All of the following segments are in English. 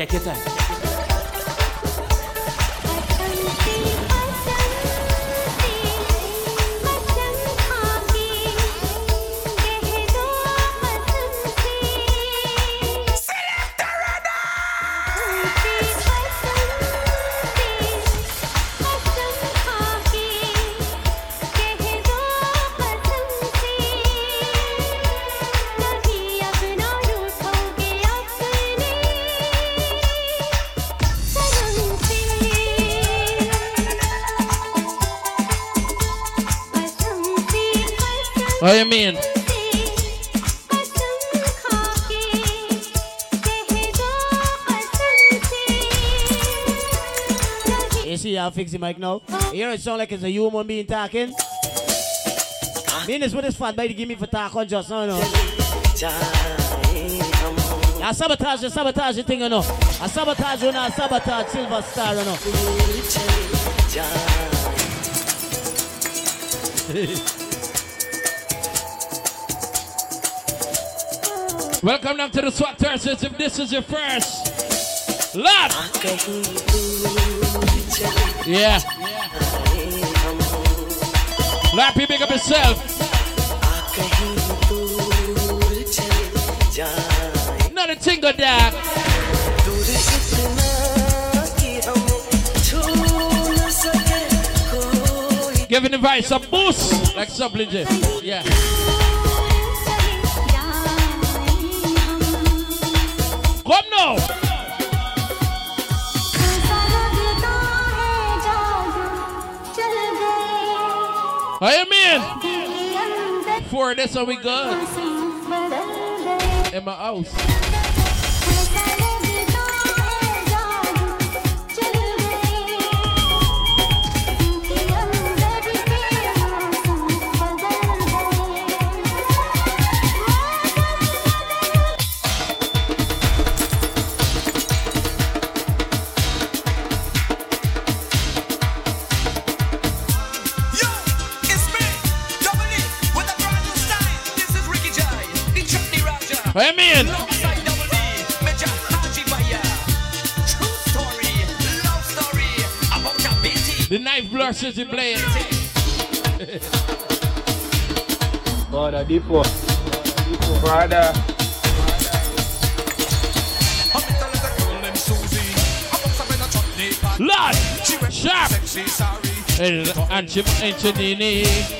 take your time. See how I fix the mic now? You hear it sound like it's a human being talking? Mean this what this fat baby give me for talk on just now, no? I sabotage the sabotage the thing, you know. I sabotage you now, I sabotage Silver Star, you know. Welcome down to the SWAT Thursdays. If this is your first, lad. Yeah. You big up yourself. Not a tingle that. Giving the vice a boost like Sublinger. Yeah. Come now. Mean? For this are we good. In my house. You mean? The knife you play it. Brother, Dipo. Brother. Lord, sharp. And Anchim Antonini.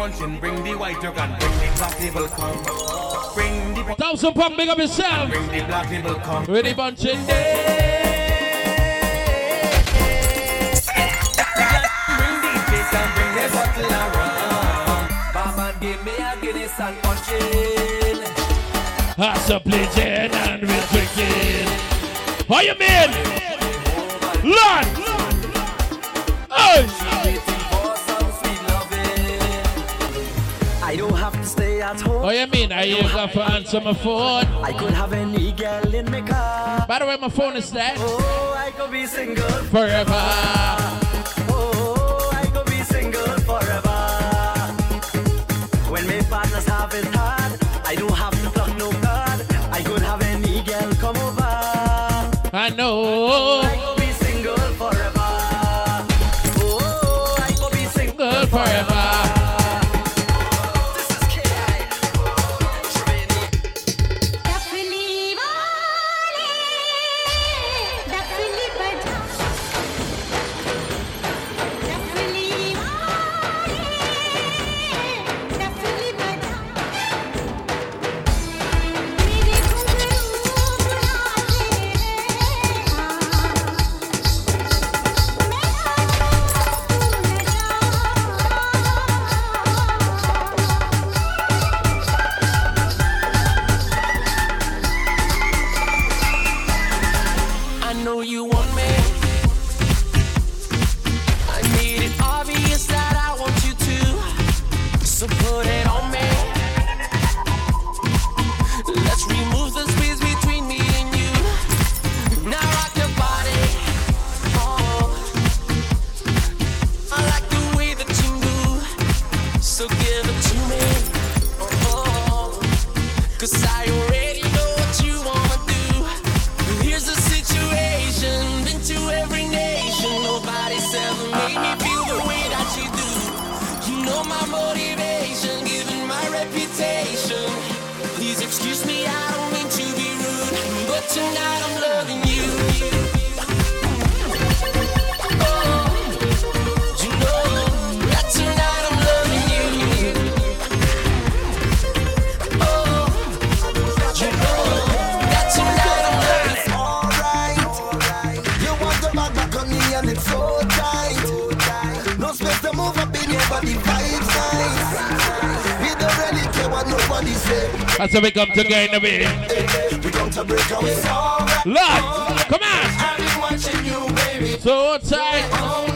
Bring the punching, bring the white and bring the black label come. Bring the Thousand pump, big up yourself. bring the black label come. Ready bunching day. Bring the face and bring the bottle rum. Baba give me a Guinness and punching. That's a bleaching and we're drinking. How you mean? Lord! Have to stay at home. How you mean? I use that for answer my phone. I could have any girl in my car. By the way, my phone is dead. Oh, I could be single Forever. Oh, I could be single forever. When my partners have it hard, I don't have to no card. I could have any girl come over. I know. That's how we come together, baby. We come to break away. Lord, come on. I've been watching you, baby. So tight.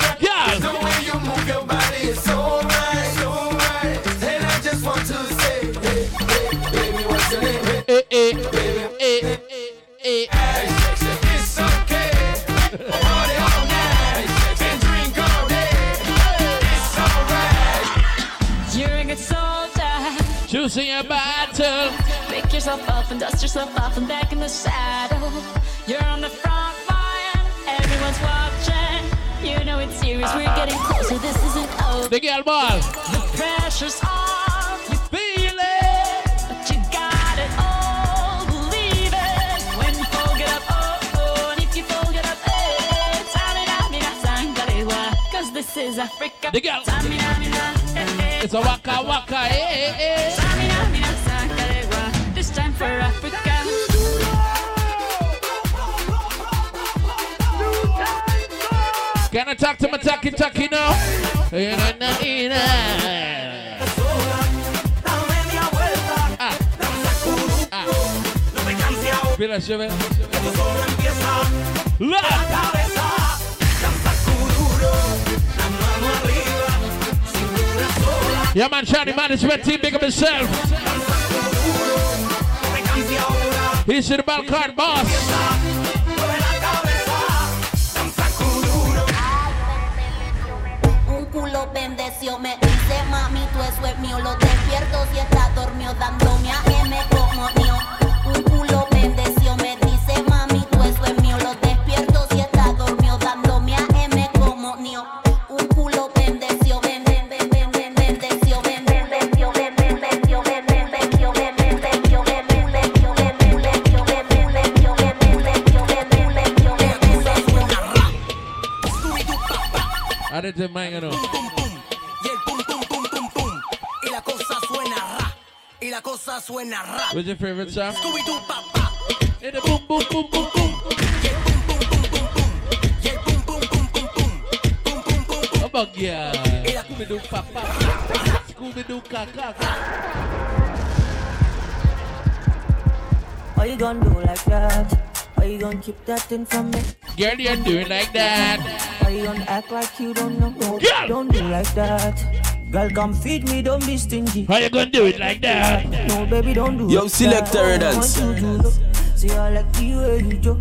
Yourself up and dust yourself off and back in the saddle. You're on the front line, everyone's watching. You know it's serious, we're getting closer, this isn't over. The girl ball. The pressure's on, you Feel it. but you got it all, believe it. When you fold it up, oh, oh, and if you fold it up, eh, tamina, Zangalewa. Cause this is Africa. Tamina, mina, eh, eh. It's a waka waka, eh, eh, eh. Can I talk to my talkie talkie now? Ah. Ah. Mira, llueve. La cabeza, danza kuduro, la mano arriba, cintura sola. Yeah, man, Shiny my Team, big up himself. He's in the balcony, boss. Bendeció, me dice mami, tú eso es mío. Lo despierto si está dormido, dándome a M como mío. Un culo bendeció, me dice mami, tú eso es mío. Lo despierto si está dormido, dándome a M como mío. Un culo bendeció, ben, ben, ben, ben, ben, cosa suena rap. What's your favorite song? Scooby Doo boom boom boom boom boom. Yeah, boom boom boom boom boom. Yeah, boom boom boom boom boom. Boom boom boom boom. Scooby Doo Scooby Doo you gonna do like that? Why you gonna keep that thing from me? Girl, you're doing like that. Why you gonna act like you don't know? Don't do like that. Girl, come feed me, don't be stingy. How you gonna do it like that? No, baby, don't do Yo, like selector that. dance. I want you. See, I like the way you do.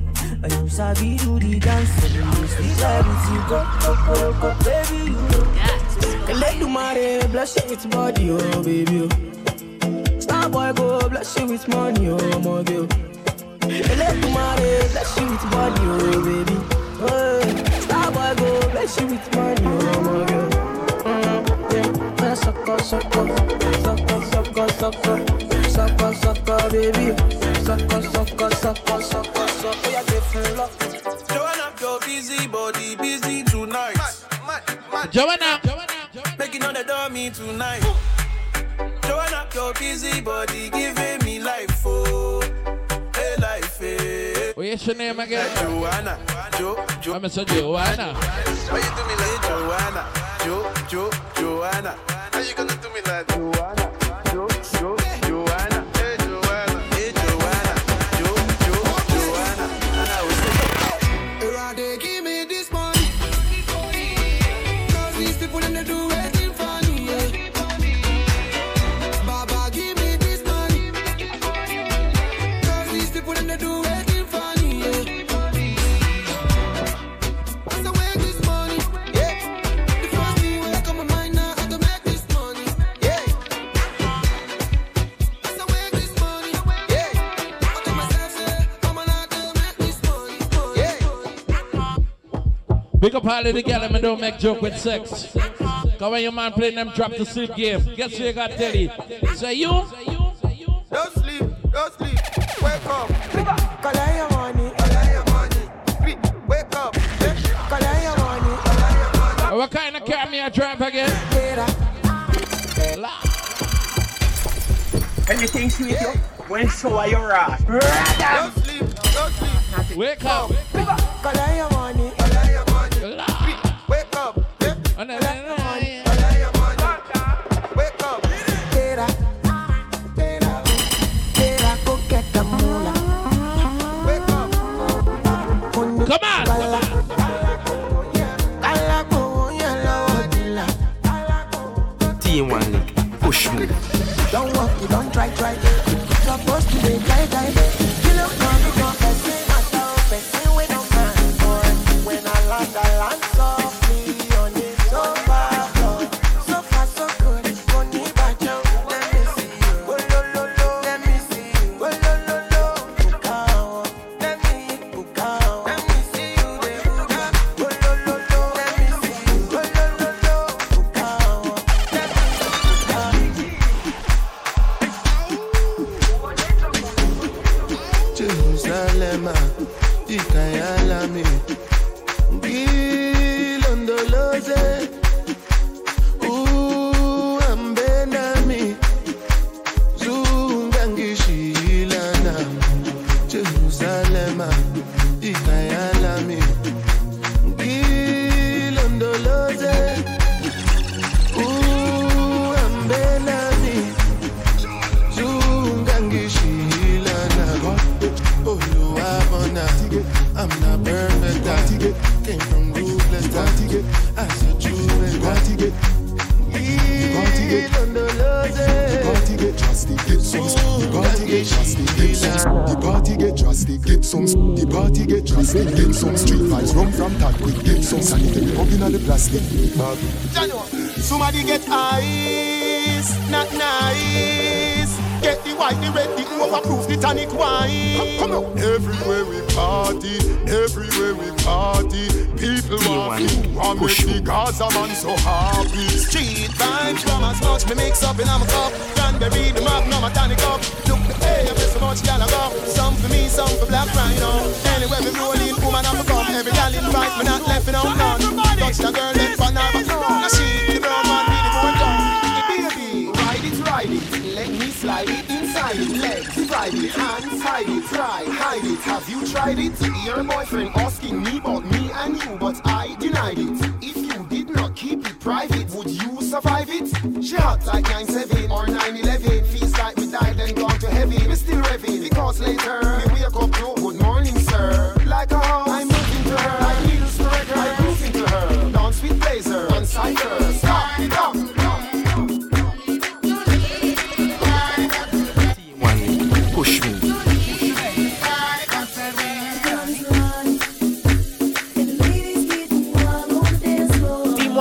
And you sabi do the dance. Baby, you know. Let do my bless you with body, oh, baby. oh. Star boy, go bless you with money, oh, my girl. Let do my bless you with body, oh, baby. Hey. Star boy, go bless you with money, oh, my girl. Sucker, sucker, sucker, sucker, sucker, sucker, sucker, baby. Sucker, sucker, sucker, sucker, sucker. Yeah, different love. Joanna, your busy body busy tonight. Joanna. Making on the dummy tonight. Joanna, your busy body giving me life, oh, hey life, eh. What's your name again? Joanna, Jo, Jo. I'm Mr. Joanna. Why you do me like Joanna, Jo, Jo, Joanna? You gonna do me like Joanna, Big up all of the girl and don't make joke with sex. Cause when your man playing them drop the sleep game, guess who you got tell it? Say you? Don't sleep, don't sleep. Wake up. Collect your money. Collect your money. Wake up. Collect your money. What kind of car me I drive again? Anything sweet, yo? When so are your ass? Don't sleep, don't sleep. Wake up. Collect your money. Another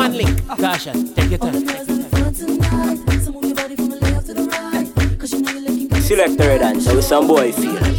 one lick. Tasha, take your time. Select the red answer with some boy feel.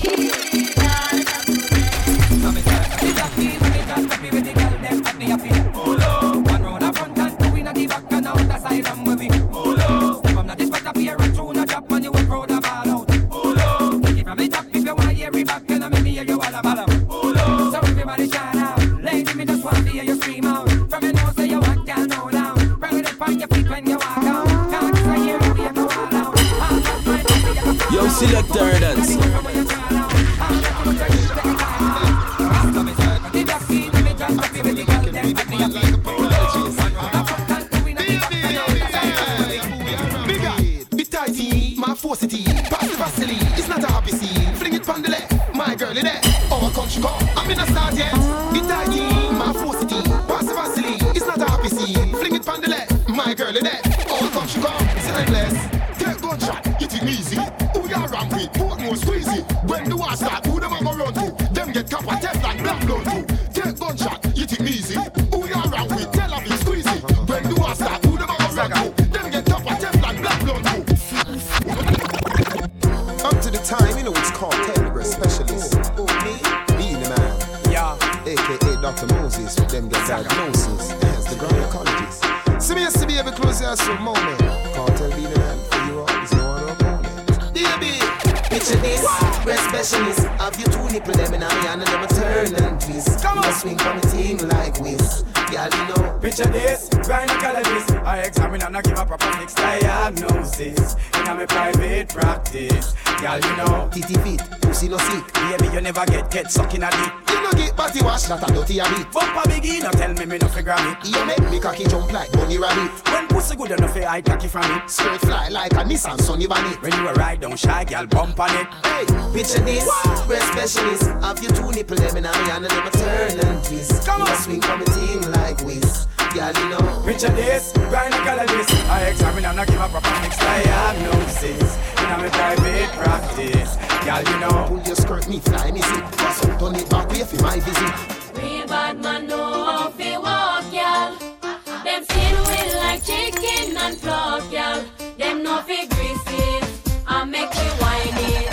Get sucking a dick. You no get body wash, not a dirty habit. Bumper biggie, no tell me me no figure it. You make me cocky jump like bunny rabbit. When pussy good enough, I cocky from it. Straight fly like a Nissan Sunny Bunny. When you a ride down shy, girl, bump on it. Hey, picture this, breast specialist. Have you two nipple them in a hand and them a turn and twist. Come on, swing from a thing like whiz. Girl, you know. Picture this, gynecologist. I examine and I give a proper mixed diagnosis. In a me private practice. Girl, you know. Pull your skirt, me fly, me see. Pass out, turn it back, wait for my visit. Real bad man know how fi walk, y'all. Them skin will like chicken and pork, y'all. Them no fi grease it and make we wine it.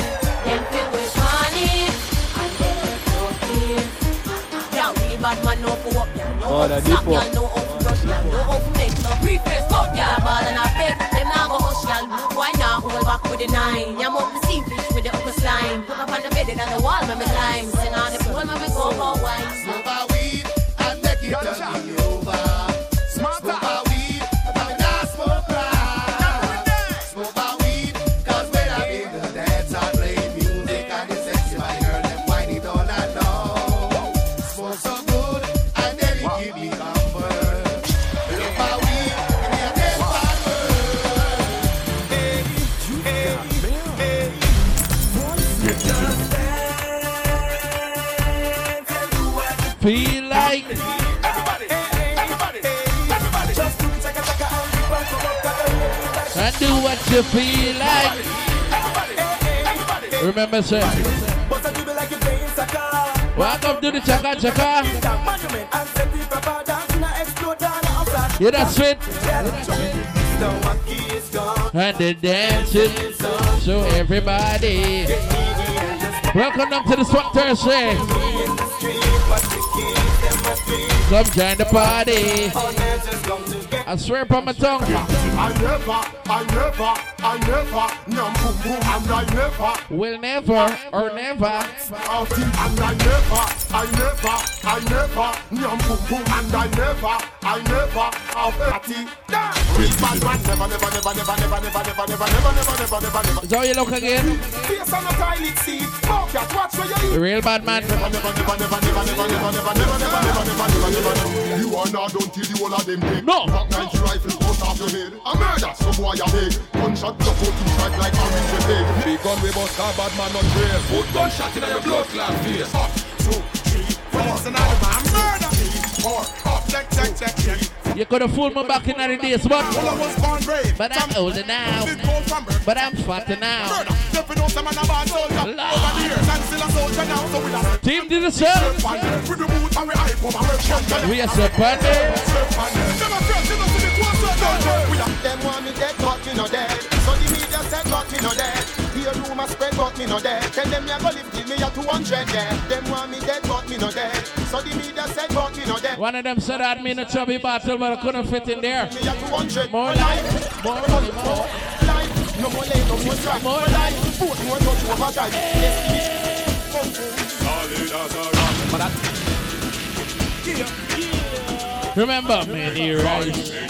Them fi wish on it and them fi cook it. Yeah, real bad man know fi walk, y'all. Know Oh, how the to slap, depot. y'all. Know how to brush, y'all. Know how to make no preface, fuck, y'all. Ball and a fake. Them nah go hush, y'all. Why not hold back with the nine? Yam up you feel like. Remember, sir. Welcome to the Chaka Chaka. Yeah, that's it. And the dancing. So everybody. Welcome down to the Swat Thursday. Come join the party. I swear upon my tongue. I never, I never, I never, num boom boom, and I never. Will never or never. And I never, I never, I never, num boom boom, and I never, I never, have party. Real bad man, never, never, never, never, never, never, never, never, never, never, never, never, never. Is how you look again? Face on a toilet seat, smoke cat, watch where you The real bad man. Never, never, never, never, never, never, never, never, never, never, never, never, never, never, never. You are not done till the whole of them dead. No. Back 90 rifle out off your head. A murder, some boy a beg. Gunshot block out two strike like orange with egg. Big gun we bust a bad man on trace. Put gunshot in your blood clot face. Up, two, you could have fooled me back in the days, but but I'm older now. But I'm fatter now. Team did the same. We are so funny. Rumor spread, but me no dead. Tell them me go live till me a 200 dead. Them want me dead, but me no. So the media said, but me no. One of them said I'd mean a chubby battle, but I couldn't fit in there. Me a 200 More life, more money, more life. No more no more. More life. Both more touch time. Solid as a rock. But Remember, many.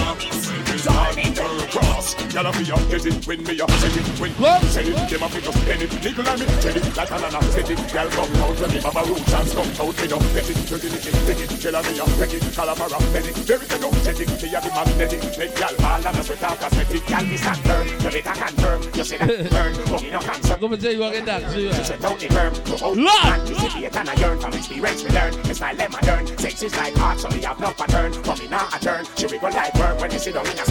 Solid girl cross. Y'all a up, get it when me up, set it when set it. Them a pick up, penny, nickel and me, set it like an anna, set it. Y'all come out when me have a root chance, come out me up, set it. Dirty licky, take it, tell me up, take it. Calamara, medic, very good, don't set it. Me a be magnetic, make y'all ball and a sweat out cosmetic. Y'all be stand firm, you better confirm. You say that burn, but you no cancer. Come and tell you what get that. See She said, don't be firm, go. Man, you see it and I yearn from experience we learn. It's like my learn. Sex is like art, so me have no pattern. But me not a turn. She wiggle like worm when you sit down in a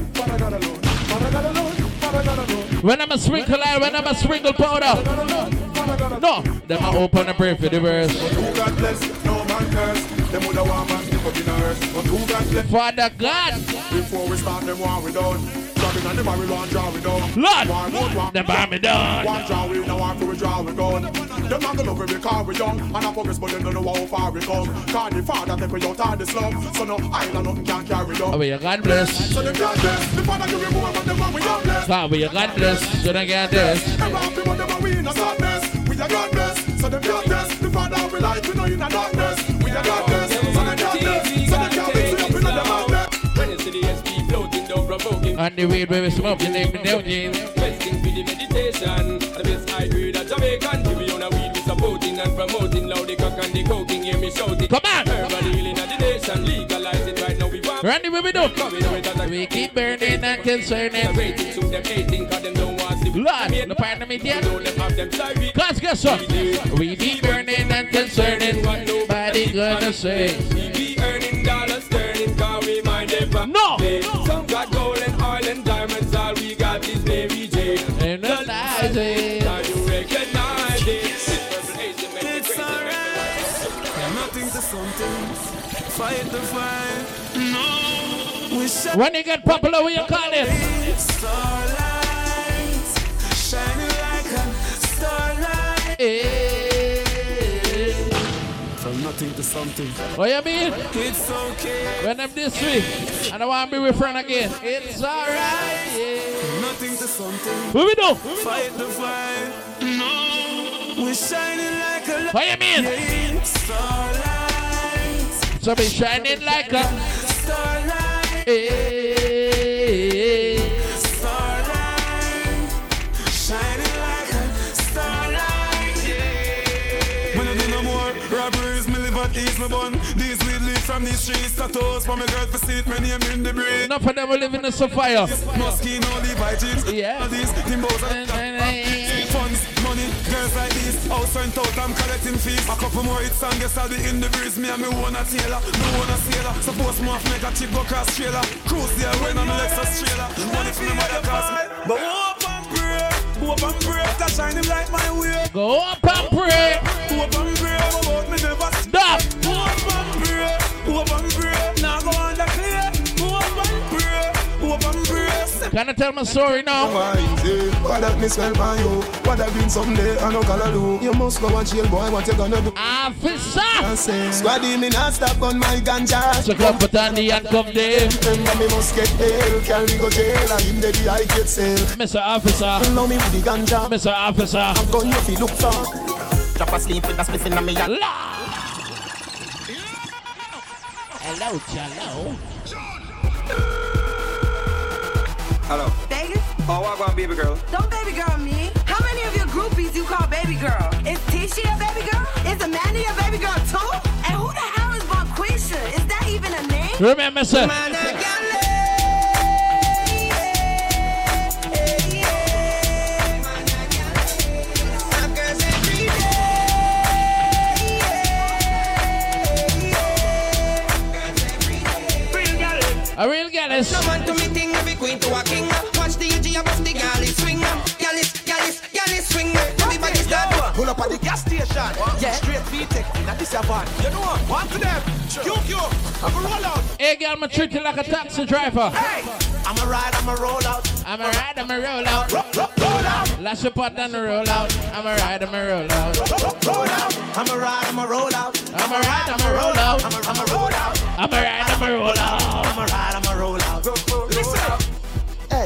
When I'm a sprinkle oil, when I'm a sprinkle powder. No, them I open and pray for the verse. God bless, no man curse. Them woulda want man stick up in the earth. But who God bless? Father God. Before we start them war we done. Dropping on the barrel, one draw we down. Lord, War mode, one. them bar me down. One draw we now after we draw we gun. Them not gonna love we car we young. And I focus but them don't know how far we come. Cause the father take we out of the slum. So no island nothing can carry down. Oh, your God bless. So them can't bless. The father give me more but them want we don't bless. God, your God bless. So they get this. Them happy but them a we in a sadness. We a God bless. So them can't bless. The father we like we know in a darkness. We a God bless. On the weed where we smoke, you name me down, James. For the meditation. The best hybrid of Jamaican. Give me on a weed we supporting and promoting. Loud the cock and the coking. Hear me shouting. Come on. Herbal healing of the nation. Legalize it right now. We want. Randy, what we do? We keep burning and concerning. Rating to them hating. Cause them don't want to. Lord, no part of me yet. Don't them have them side. We Cause guess what? We keep burning and concerning. What nobody gonna say. be earning dollars, turning. Cause we mind No. Some got Fight the fight. No. We shall When you get popular, what you call it? starlight. Shining like a starlight. From nothing to something. What you mean? It's okay. When I'm this way, and I want to be with friend again. It's alright, yeah. Nothing to something. What we do? Fight the fight. No. We're shining like a light. What you mean? Yeah, starlight. So be shining like a Starlight. eh. Starlight. Shining like a starlight. Yeah. When I do no more robberies, me live at ease, me bun. These weed leave from these streets, tattoos for my girl for seat, my name in the brain. Enough of them will live in the fire. Moschino, Levi jeans. Yeah. All these timbos and funds, money, girls like this. House rent out, I'm collecting fees. A couple more hits and guess I'll be in the breeze. Me and me own a tailor, me own a sailor. Suppose more make a chick go cross trailer. Cruise there when I'm Lexus trailer. Money for me mother cost me. But hope and pray, hope and pray. That shine him like my way. Go up and pray. Hope and pray about me never Stop. Hope and pray, hope and pray. Can I tell my story now? Why is it? Why that me smell by you? What I been someday I no gonna do? You must go and chill, boy. What you gonna do? Officer. I Squaddy me not stop on my ganja. So come put on the handcuff there. Remember me must get bail, carry go jail, and him the I get sale. Mr. Officer. Know me with the ganja. Mr. Officer. I'm gun you fi look for. Drop asleep with a spliff in me yard. Hello, hello. Hello. Vegas? Oh, what going, baby girl? Don't baby girl me. How many of your groupies you call baby girl? Is Tisha a baby girl? Is Amanda a baby girl too? And who the hell is Bonquisha? Is that even a name? Remember, sir. A real gallus. No man to me thing, every queen to a king. Pull up at the gas station. Yeah. Straight VTEC in a this van. You know what? One to them. QQ. I'm a roll out. Hey, girl, I'm treat you like a taxi driver. Hey. I'm a ride, I'm a roll out. I'm a ride, I'm a roll out. Ro- ro- roll out. Lash your pot and roll out. I'm a ride, I'm a roll out. Ro- roll out. I'm a ride, I'm a roll out. I'm a ride, I'm a roll out. I'm a, I'm a roll out. I'm a ride, I'm a roll out. I'm a ride, I'm a roll out. Listen.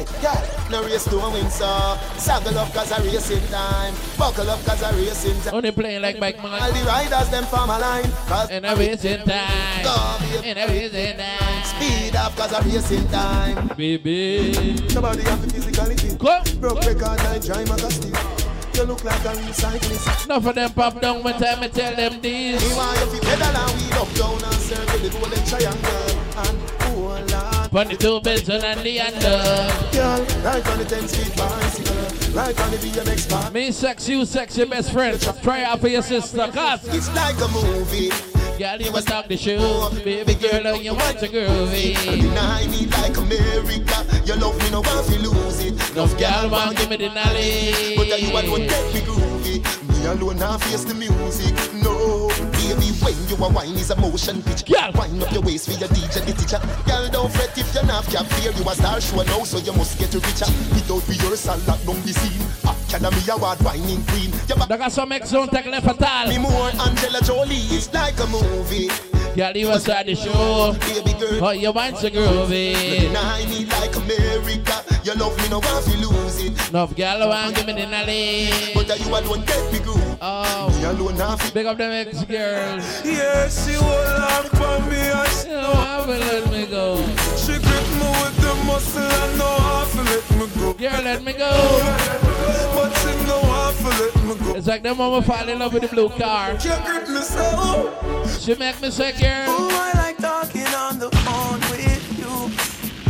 Hey, girl, no race to a win, so Saddle up cause a racing time Buckle up cause a racing time Only playing like Mike All Man. the riders, them form a line Cause In a racing time. Go, babe. In a racing time. Speed up cause a racing time Baby. Somebody have to physically fit Come. Broke record like my Magazine You look like a recyclist Enough of them pop down when time I tell them this. Me want you to pedal and wheel up, down and circle the golden triangle And hold on Pon the two beds and. Girl, on the 10 speed bicycle Right on the BMX bike Me sex, you sex, your best friend. Try out for your sister, cuz. It's like a movie Girl, you must talk the shoe. Baby girl, and you want to groovy. Deny me like America. Your girl want give me the knowledge. But you alone get me groovy. Me alone now face the music. No, baby, when you are wine is a motion picture. Girl, wind up your waist for your DJ, the teacher. Girl, don't fret if you're not cap fear. You a star show now, so you must get richer. Without rehearsal, lock down the scene. Academy Award whining queen. You They got some X zone take left fatal. me more Angela Jolie. It's like a movie. Girl, you must start the show. Baby girl, Oh, you want to you groovy. deny me like America. You love me no want to lose it. Enough girl want give me the knowledge. But that you alone get me groove. Oh, Me alone now fi big up them X girls. Yeah, she hold on for me and she You know, have to let me go. She grip me with the muscle and no half to let me go. Girl, let me go. But she no half to let me go. It's like them mama fall in love with the blue car. She grip me so. She make me say, girl. Oh, I like talking on the phone with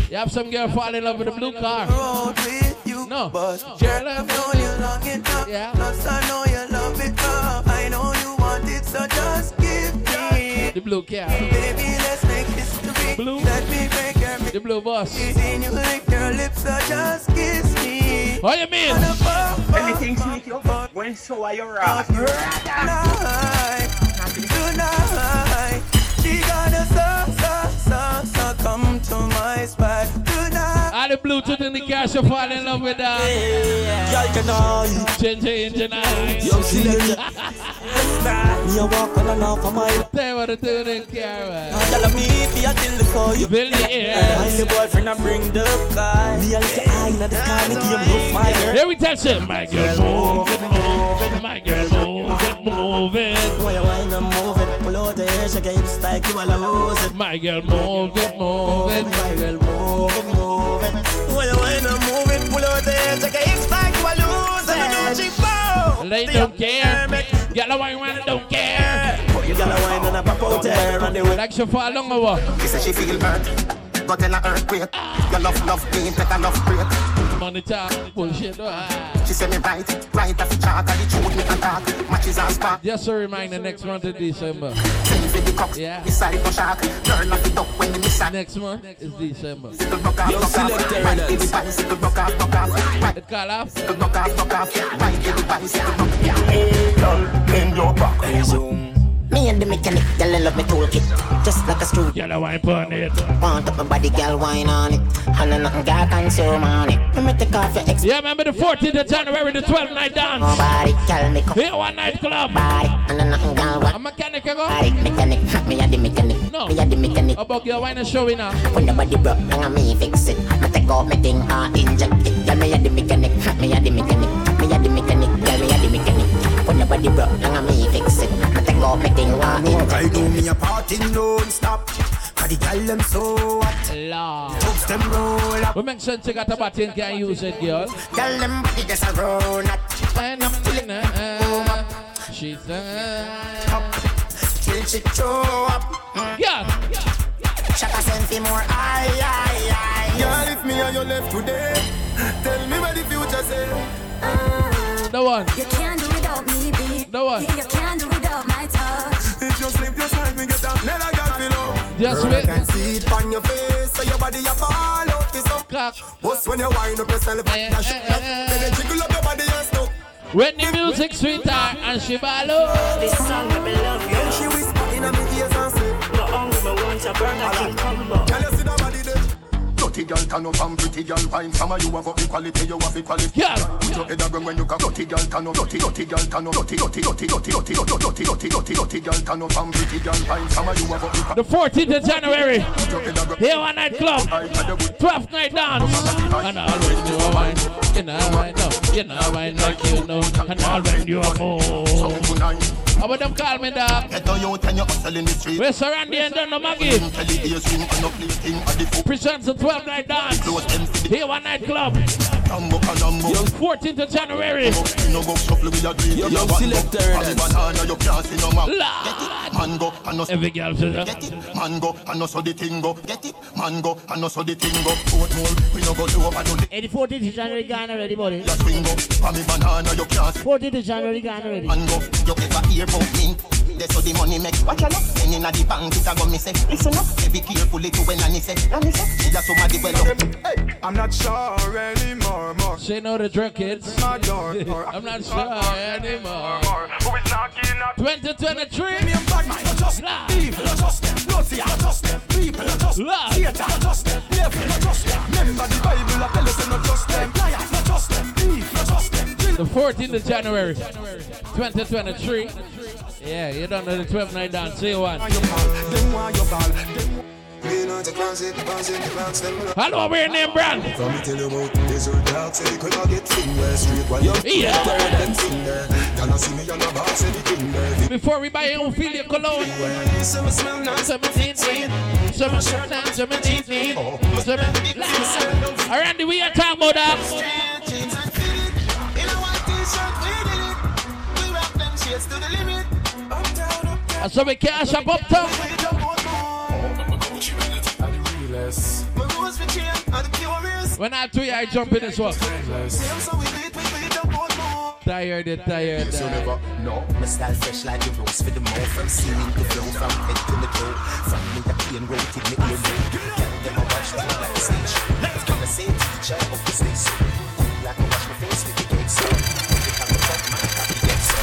you. You have some girl fall in love with a blue car. You. No. But No. girl, I know you long enough. Yeah. Plus, I know you love it up. I know you want it, so just give me. The blue car. Baby, let's make history. Blue. Let me break your The blue bus. Seen you lick your lips, so just kiss me. What you mean? Anything sweet you when so are you rock. Tonight, tonight, she gonna so, so, so, so come to my spot tonight. All the Bluetooth in the car, she fall in love with that. Girl, can I? Change engine eyes. Yo, select Me a walk on and off of my Tell you what to do in the car, man. Tell me if you till the call you Build the air. I'm the boyfriend I bring the guy Me a little eye in the sky Make you move my girl Here we tell you, my girl, move it, move it, my girl, move it, move it. Why you whine and move it Pull out the hair, shake your hips like you wanna lose it My girl, move it, move it. My girl, move it, move it boy, wanna move it, pull out the edge. I can't expect you a loser. You know, cheap bow. They don't care. Yellow wine, man, don't care. You gotta wine and a pop out there. And they will. Like she for a long hour. She said she feel bad. Go tell a earthquake. Your love, love pain, better love break. Money talk, bullshit. Ah. She said me right, right as a chart, and the truth me attack. Matches are spark. Just a reminder, next month of December. Yeah. Next month is December. Yo, select the me and the mechanic, girl, I love me toolkit. Just like a screw. Girl, I on it. Want up my body, girl, wine on it. And I nothing girl consume on it. Me take off your ex. Yeah, remember the 14th of January, the 12th night dance. Body, girl, me come. Here, one night club. Body, and I nothing girl, A what? mechanic, go? Body, mechanic, me a the mechanic. No. Me a the mechanic. About your wine and show now? When the body broke, now me fix it. Me take off me thing, I inject it. Girl, me a the mechanic, me a the mechanic. Me a the mechanic, girl, me a the mechanic. When the body broke, now me fix it. Me take off me thing, I inject I do me a party non-stop Cause the gal them so hot Lord. Tubs them roll up We make sense you got a button, can use it, girl. Gal them body just a roll up And I'm feeling uh, She's uh, Till she throw up Yeah. Shaka send for more, aye, aye, aye. Girl if me and you left today Tell me where the future say The one. You can't do without me, babe. The one. You can't do without my touch. If you slip your side, me get down. Never got girl below. Yes, Girl, I can see it on your face, so your body a fall out for clap. What's when you wind up yourself? Yeah, yeah, yeah, yeah. Then you jiggle up your body and stop. When the music sweet, and she follow. This song will be love you. And she whisper in my ears and say, Go on with me, want to burn, come. Dirty girl turn up and pretty girl wine Some of you have up equality, you have equality Yeah. Put your head a when you can Dirty girl turn up, dirty, dirty girl turn up Dirty, dirty, dirty, dirty, dirty, dirty, dirty, dirty, dirty, dirty girl turn up and pretty girl wine Some of you have up equality The 14th of January. Put your head a ground Here one night club. I had a good 12th night dance. And all when you are wine. You know I know. You know wine like you know. And all when you are home. tonight how about them call me dog? Get on hustle in the street. We're surrounded and done no maggie. Presents the 12 night dance. Here one night club. Tambo Panambo. 14th of January. No go shuffle with your dream. Yo, Your selector, go, that's- and banana you can't see no map. Get it, man go, and no Every girl says that. Get it, man go, and no so the thing go. Get it, man go, and no so the thing go. Portmore, we no go do over do the Hey, 14th of January gone already, buddy. your swing go. For me banana you can't see. 14th of January gone already. Man go, you ever hear about me? That's how the money make. Watch out, then inna the bank it a go me say. Listen up, be careful it when Annie say. Annie say, that's somebody well up. Hey, I'm not sure anymore. Say no to drug kids. I'm not sure anymore. Who is knocking up? 2023. Me and bad not just Lord. evil, not just them. Naughty, not just them. People, not just Lord. Satan, not just them. Devil, not just them. Remember the Bible, I tell us, not just them. Liars, not just them. Eve, not just them. The 14th of January, 2023. Yeah, you don't know the 12 night dance. See you one. Them want your Hello, we're name brand. From me tell you about desert dark, say could not get finger straight while you're Yeah. them finger. Y'all not see me on the box, anything there. Before we buy your Ophelia cologne. 17, 17, 17, Randy, we are talking about that. And so we cash up up When I tell you, I jump in as well. Tired, and tired. tired. Eh. No, my style fresh like the rose for the mouth From ceiling to flow, from head to the toe. From me the plain road to me low Girl, them a watch me like a stage show Can I say teacher of the stay so Cool like I wash my face with the cake so. Every time I talk, man, I be get so.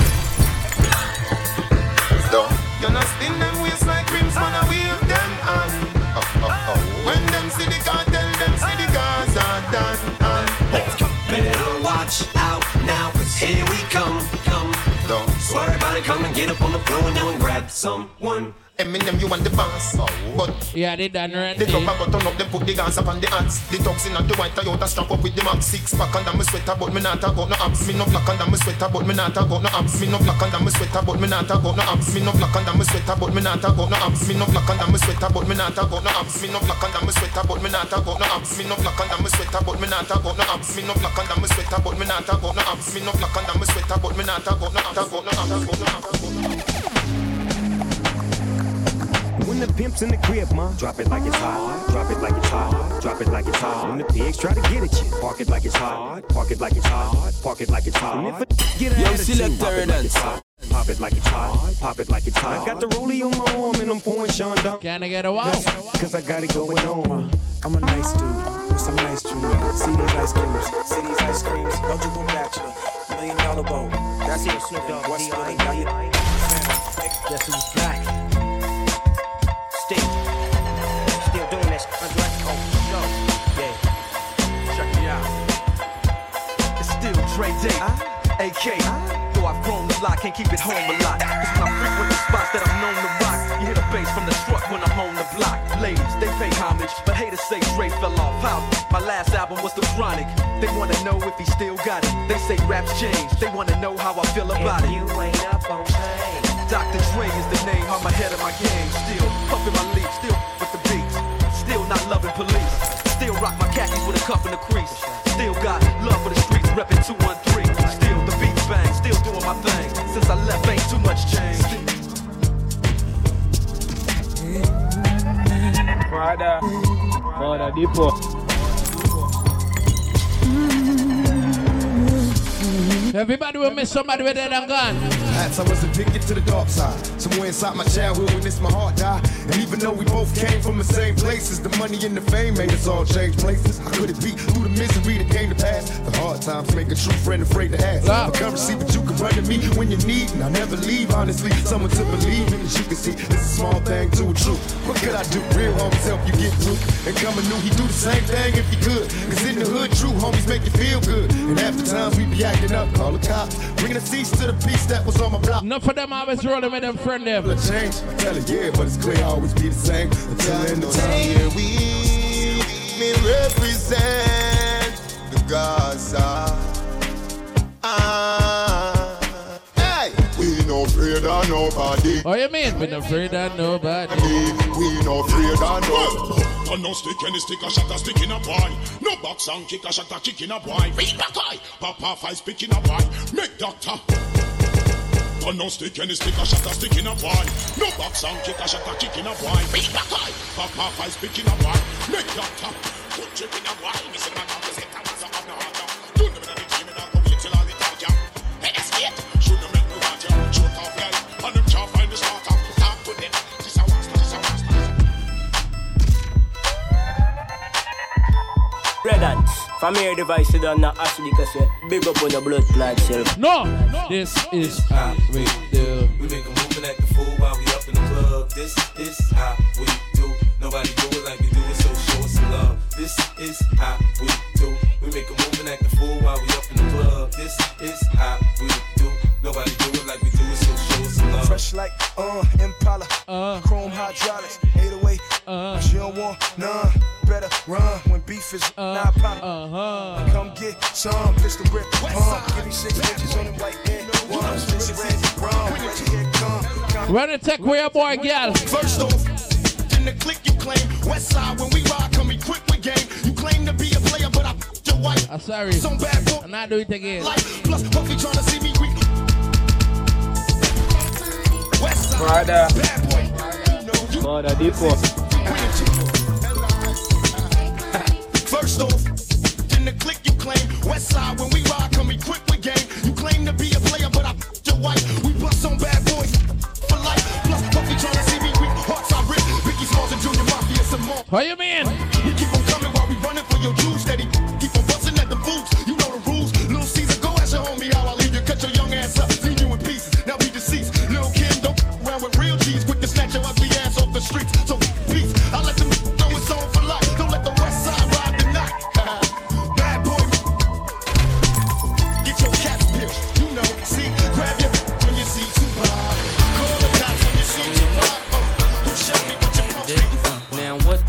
You're not spin them waist like rims, man, come and get up on the floor now and grab someone. Eminem, you want the boss. But Yeah, they done the Randy. top a button up, them put the guns up on the ants. The toxin and the white Toyota strap up with the max six pack under my sweater, but me not talk about no abs. Me no black under my sweater, but me not talk about no abs. Me no black under my sweater, but me not talk about no abs. Me no black under my sweater, but me not talk about no abs. Me no black under my sweater, but me not talk about no abs. Me no black under my sweater, but me not talk about no abs. Me no black under my sweater, but me not talk about no abs. Me no black under my sweater, but me not talk about no abs. Me no black under my sweater, but me not talk about no abs. Talk about no abs. Talk about no abs. When the pimp's in the crib, ma, drop it like it's hot. Drop it like it's hot. Drop it like it's hot. When the pigs try to get at you, park it like it's hot. Park it like it's hot. Park it like it's hot. And if it get an Yo, attitude, selector pop it like it's hot. Pop it like it's hot. Pop it like it's hot. I got the rollie on my arm and I'm pouring Sean down. Can I get a wow? Cause I got it going on. I'm a nice dude with some nice dreams. See these ice creams. See these ice creams. Eligible bachelor. Million dollar boat. That's it, Snoop Dogg. What's the Guess who's back? Dre Day, AK. Though I've grown a lot, can't keep it home a lot. It's I frequent the spots that I'm known to rock. You hear the bass from the truck when I'm on the block. Ladies, they pay homage, but haters say Dre fell off. How? My last album was The Chronic. They wanna know if he still got it. They say raps change. They wanna know how I feel about it. You ain't up on pain. Dr. Dre is the name, I'm ahead of my game. Still puffin' my leaf, still with the beats. Still not loving police. Still rock my khakis with a cuff in the crease. Still got love for the streets, reppin' 213. Still the beats bang, still doing my thing. Since I left, ain't too much change. Father, Father, Deepo. Everybody will miss somebody with dead and gone. Perhaps I was addicted to the dark side. Somewhere inside my childhood when this my heart died. And even though we both came from the same places, the money and the fame made us all change places. How could it be through the misery that came to pass? The hard times make a true friend afraid to ask. Love. A currency, but you can run to me when you need, and I never leave. Honestly, someone to believe in. As you can see, it's a small thing to a truth. What could I do? Real homies help you get through. And coming new, he do the same thing if he could. Cause in the hood, true homies make you feel good. And after times we be acting up, call the cops, bringing the cease to the peace that was on my block. Enough of them always rolling with them friend them. Change, I tell it, yeah, but it's clear I always be the same until the end of time. Here we me represent the Gaza. Ah, hey, we no afraid of nobody. Oh, you mean? We not afraid of nobody. We no afraid of no. Gun no stick, any stick a shot a stick in a boy. No box and kick a shot a kick in a boy. Read back eye, pop off I speak in a boy. Make doctor. Gun no stick, any stick a shot a stick in a boy. No box and kick a shot a kick in a boy. Read back eye, pop off I speak in a boy. Make doctor. Put chip in a boy. Missing my Redans, from here device you done not actually because you big up on your blood clot self. No, this is how we do. We make a move and act the fool while we up in the club. This is how we do. Nobody do it like we do it, so show us some love. This is how we do. We make a move and act the fool while we up in the club. This is how we do. Nobody do it like we do it, so show us some love. Fresh like uh Impala, chrome hydraulics, 808. Uh, she don't want none. Better run when beef is not poppin'. Uh-huh. Come get some pistol grip. Uh, give me six inches on the white head. Ones, this red, brown, red head, come. Run and take where your boy, girl. First off, in the click you claim. West side when we ride, come equipped with game. You claim to be a player, but I f- your wife. I'm sorry. Some bad boy. I'm not doing it again. Plus, hope you tryna see me weak. West side, Brother. bad boy. Brother, Depot. First off, in the click you claim. West side when we ride, come equipped with game. You claim to be a player, but I your wife. We bust on bad boys for life. Plus, hope you tryna see me weak. Hearts are rich. Biggie Smalls and Junior Mafia, some more. What you mean? You keep on coming while we running for your juice. Steady,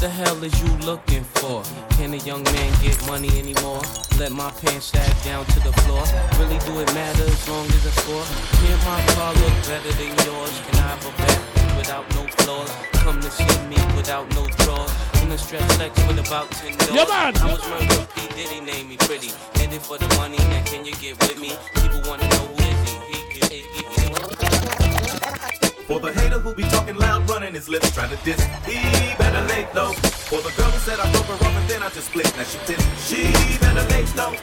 the hell is you looking for? Can a young man get money anymore? Let my pants sag down to the floor. Really do it matter as long as it's for? Can my car look better than yours? Can I have a back without no flaws? Come to see me without no drawers. In a stretch sex with about 10 doors. Yeah, man. I was murdered, P. Diddy named me pretty. Did it for the money, now can you get with me? People wanna know who is he? He, he, he, he, For the hater who be talking loud, running his lips, trying to diss, he better lay low. For the girl who said I broke her off and then I just split, now she pissed, she better lay low.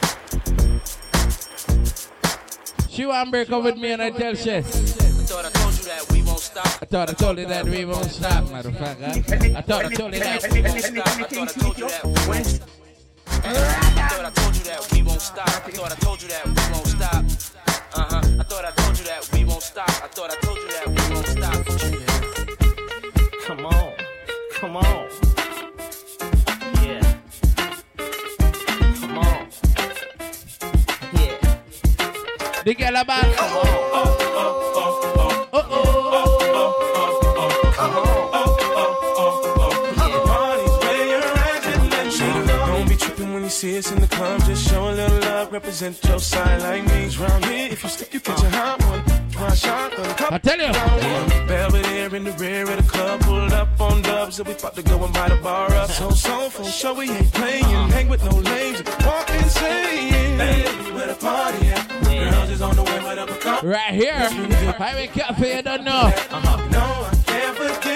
She want to break up with me and I tell she. thought I told you that we won't stop. I thought I told you that we won't stop, motherfucker. I thought I told you that we won't stop. I thought I told you that we won't stop. I thought I told you that we won't stop. I thought I told you that we won't stop. Uh huh. I thought I told you that we won't stop. I thought I told you that we won't stop. Come on. Come on. Yeah. Come on. Yeah. The girl about. Don't be tripping when you see us in the club. Just show a little love, represent your side like me. Round here, if you stick, you catch a hot one. Try shotgun. I tell you. Belvedere in the rear of the club, pulled up on dubs, and we about to go and buy the bar up. So, so, for sure, we ain't playing. Uh-huh. Hang with no lames, walk insane. Hey, where the party at? Girls is on the way with a Bacardi. Right here. Highway Cafe, you don't know. No, I can't forget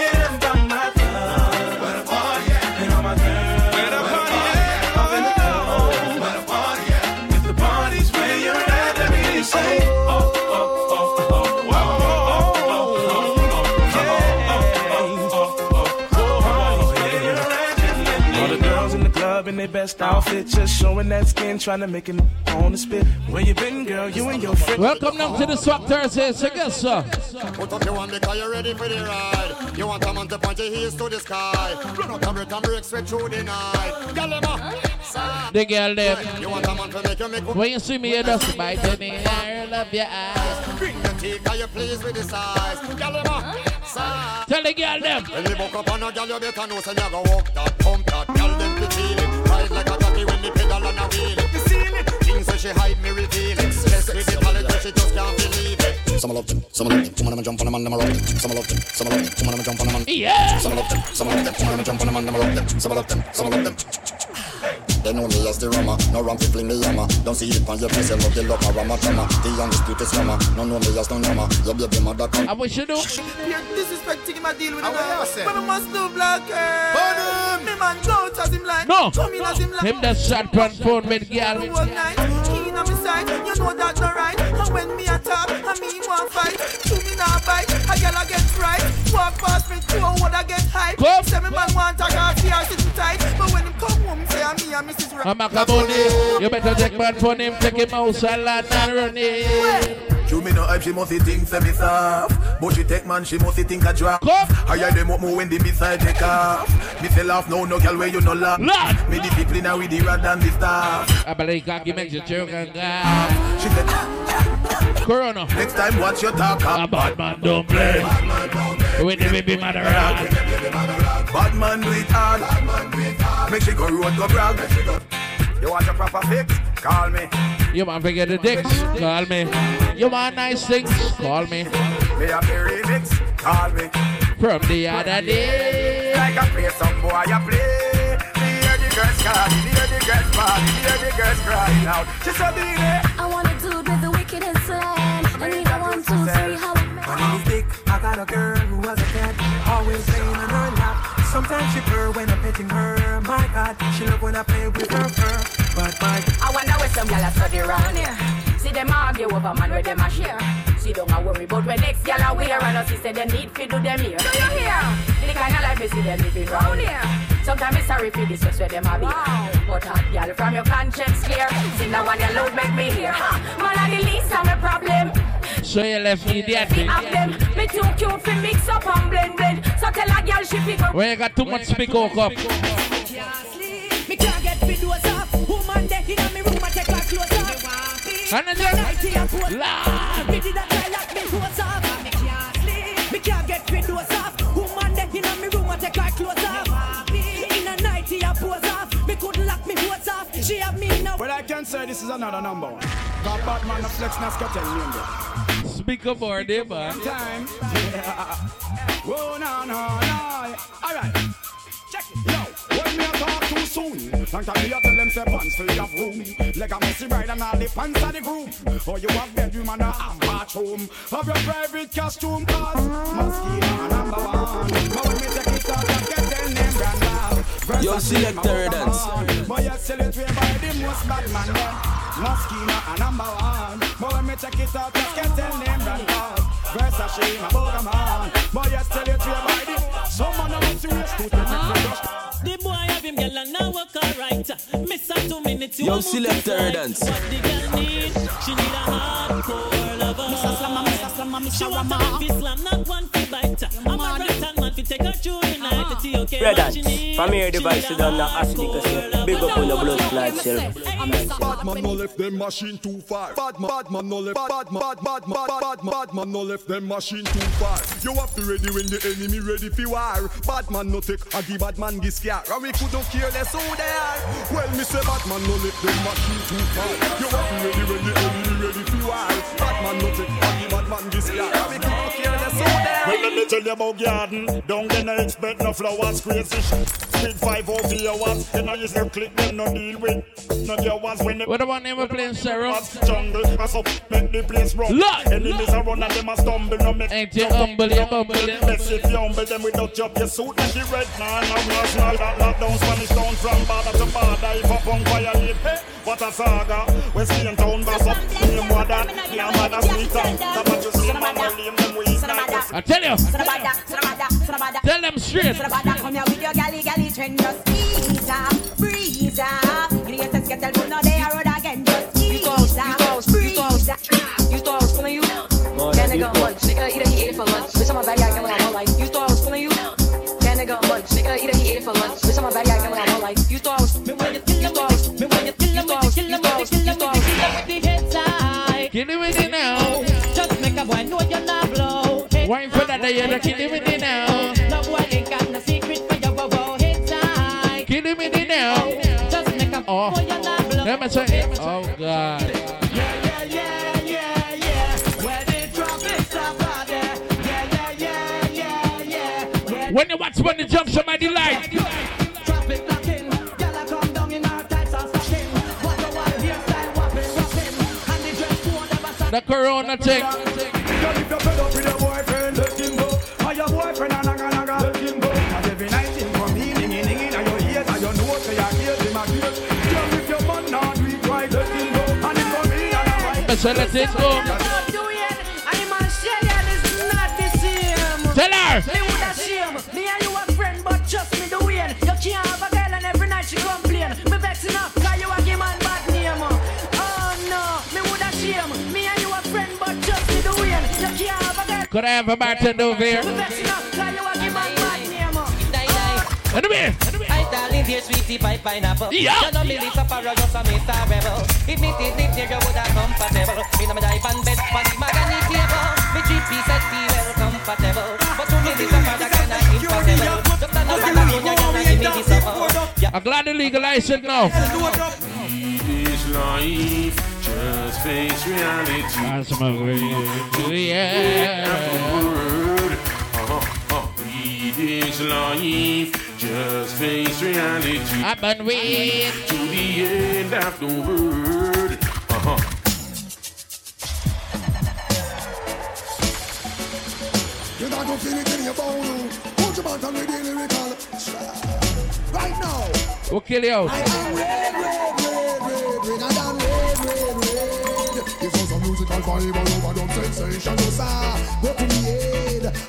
best outfit, just showing that skin, trying to make it on the spit. Where you been, girl? You and your friend. Welcome now to the Swag Thursday. So guess sir. Put up your hand because you're ready for the ride. You want a man to point your heels to the sky. Run out and break and break straight through the night. Galema. The girl them. You want a man to make you make When you see me, you just bite to me. I love your eyes. Bring the teeth cause you're pleased with the size. Galema. Side. Tell the girl them. When you buck up on a gal, you better know say you go walk that, pump that. Gal them to feel it. Ride like a jockey when the pedal on a wheel it. You see it? Things say she hide me reveal it. Stress with the palate, but she just can't believe it. Some love them, Some of them, woman, them a jump on them and them a rock them. Some of love them, some of love them, woman, them a jump on them and Yeah. Some of love them, some of love them, woman, them a jump on them and them a rock them. Some of love them, some of love them. They know me as the rummer, no rum fi fling me hammer. Don't see it on your face, you love the look, a rama drama. The undisputed summer, no know me as no number. Your baby mother come. I wish you do. You're disrespecting him, I deal with him. what? But I must do black eh? hair. Me man go out as him like. No. Come in as him like. Him that shot on phone with girl. One night, key in on side, you know that's not right. And when me attack, I mean one fight. To me now bite, a girl I get right. Walk past me, two what I get hype. Come. Say me man want to go see her sitting tight. But when him come home, say I'm me and Mrs. Right. I'm a caboni. You better take man for him, take him out, salad and run it. You me no hype, she must think say me soft. But she take man, she must think a drop. Higher them up more when the missile take off. Me say laugh no, no girl where you no laugh? Me discipline her with the rod and the staff. I believe cocky makes you choke and laugh. She said Corona. Next time watch your talk A bad man don't play. With the baby mother rod. Bad man do it hard Make she go road go brag. You want a proper fix? Call me You want to get the dicks? Call me. You want nice things? Call me. Me a play remix? Call me From the other day. Like I play some boy I play Me hear the girls calling, me hear the girls calling, hear the girls crying out She said be there I want a dude with the wickedest slam. I need a one, two, three, how it On his dick, I got a girl who was a cat, always laying on her lap. Sometimes she purr when I'm petting her. My God, she love when I play with her fur. But my I wonder where some gyal a study round here. See them argue over man where them a share. She don't a worry about when next gyal a wear and us she say they need fi do them here. Do you hear? The kind of life me see them living round here. Sometimes it's sorry for this just where them a be. But hot gyal from your conscience clear. See now one your load make me hear. Ha, Man a the least of my problem. So you left me Fi there. have them. Me too cute fi mix up and blend blend. So tell a gyal she fi go. When you got too much speak up. up. Me can't get videos off. And then Nighty and cold. Me did a try lock me clothes off. Me can't sleep. Me can't get videos off. Woman there in me room, I take her clothes off. In a nighty and pose off. Me couldn't lock me clothes off. She have me now. But I can say this is another number one. Got Batman the Flex Nascatel member. Speak up for them, man. Time. Yeah. Whoa, no, no, no. Alright. Check it. Yo, soon, long time me a tell them say pants of room. Like a messy bride and all the pants the group. Or you have bedroom and a half bathroom. Have your private costume cause mosquito number one. But when me take it out, I get the name Randall. Yo, selector dance. But you sell it way by the most bad man a number one. But when me check it out, just get tell name Randall. Versace, my Bogaman. But you sell it way by the someone of us serious to take The boy have him girl and now work alright. Miss her two minutes. you Yo, move selector inside. dance. What the girl need? Slammer, Mr. Slammer, Mr. She want a man slam, not one fi bite. I'm a right hand man fi take her through the night. To see okay what she Brothers, need. from here device to down the acidic say Big up on the blood clot cell Bad man no left them machine too far. Bad man, bad man no left. Bad man, bad bad bad bad bad man no left them machine too far. You have to ready when the enemy ready for war. Bad man no take a give bad man this scare. And we could not care less who they are. Well, me say bad man no left them machine too far. You have to ready when the enemy ready for war. Bad man no take a man this scare. Are. Well, me tell you about garden. Don't get no expect no flowers, crazy shit. Speed five over your watts. You know you say click them no deal with. No there was when the What about never playing Sarah? jungle. I so make the place run. Lord. Enemies are run and them a stumble. No make Ain't you humble, you humble. Best if you humble them without your your suit and the red man. I'm not small that lock down Spanish town from border to border. If a punk violate, hey, what a saga. West Spain town boss up. Name what that. Yeah, mother sweet and that what you see man them weak. I tell you. Tell them straight. Come here with your galley galley trend, just ease up, breeze up. Greatest get tell you no they are road again, just ease up, breeze up. You thought I was fooling you? Can nigga lunch, nigga eat it, he ate it for lunch. Bitch, I'm a bad guy, get what I want like. You thought I was fooling you? Can nigga lunch, nigga eat it, he ate it for lunch. Bitch, I'm a bad guy, get what I want like. You thought I was, you thought I was, you thought I was, you thought I was, you thought I was, you thought I was, you thought I was. Kill him with it now. Wine for that, you're not kidding with it now. No boy ain't got no secret for your wow wow head time. With it now. Just make a oh. Let oh God. Yeah, yeah, yeah, yeah, yeah. When they drop it's a there. Yeah, yeah, yeah, yeah, yeah. When you watch when jump, somebody like. The corona check. So let it go. Not doing, I'm a Australian, it's not the same. Tell her. Me woulda shame. Me and you a friend, but trust me, the way you can't have a girl and every night she complain. Me vex enough, cause you a give man bad name. Oh no, me woulda shame. Me and you a friend, but trust me, the way you can't have a girl. Could I have a bartender over here? Me vex enough, I darling dear sweetie pie pineapple Yeah. You know me little para just a Mr. Rebel If me did live there you would have comfortable Me know me die pan bed pan the mahogany table Me three pieces feel well comfortable But to me little para kinda impossible Just a number that you gonna give me this up I'm glad they legalized it now. This life, just face reality. That's my way. Yeah. Word. Uh-huh, uh. Read this life, just face reality. I've been waiting to the end of the word. Uh-huh. You not gonna feel it in your bone. Put your bottom with the lyrical. Right now. We'll kill you. I am red, red, red, red, red. I am red, red, red. It's also musical fiber overdub sensation. So sir, go to the head.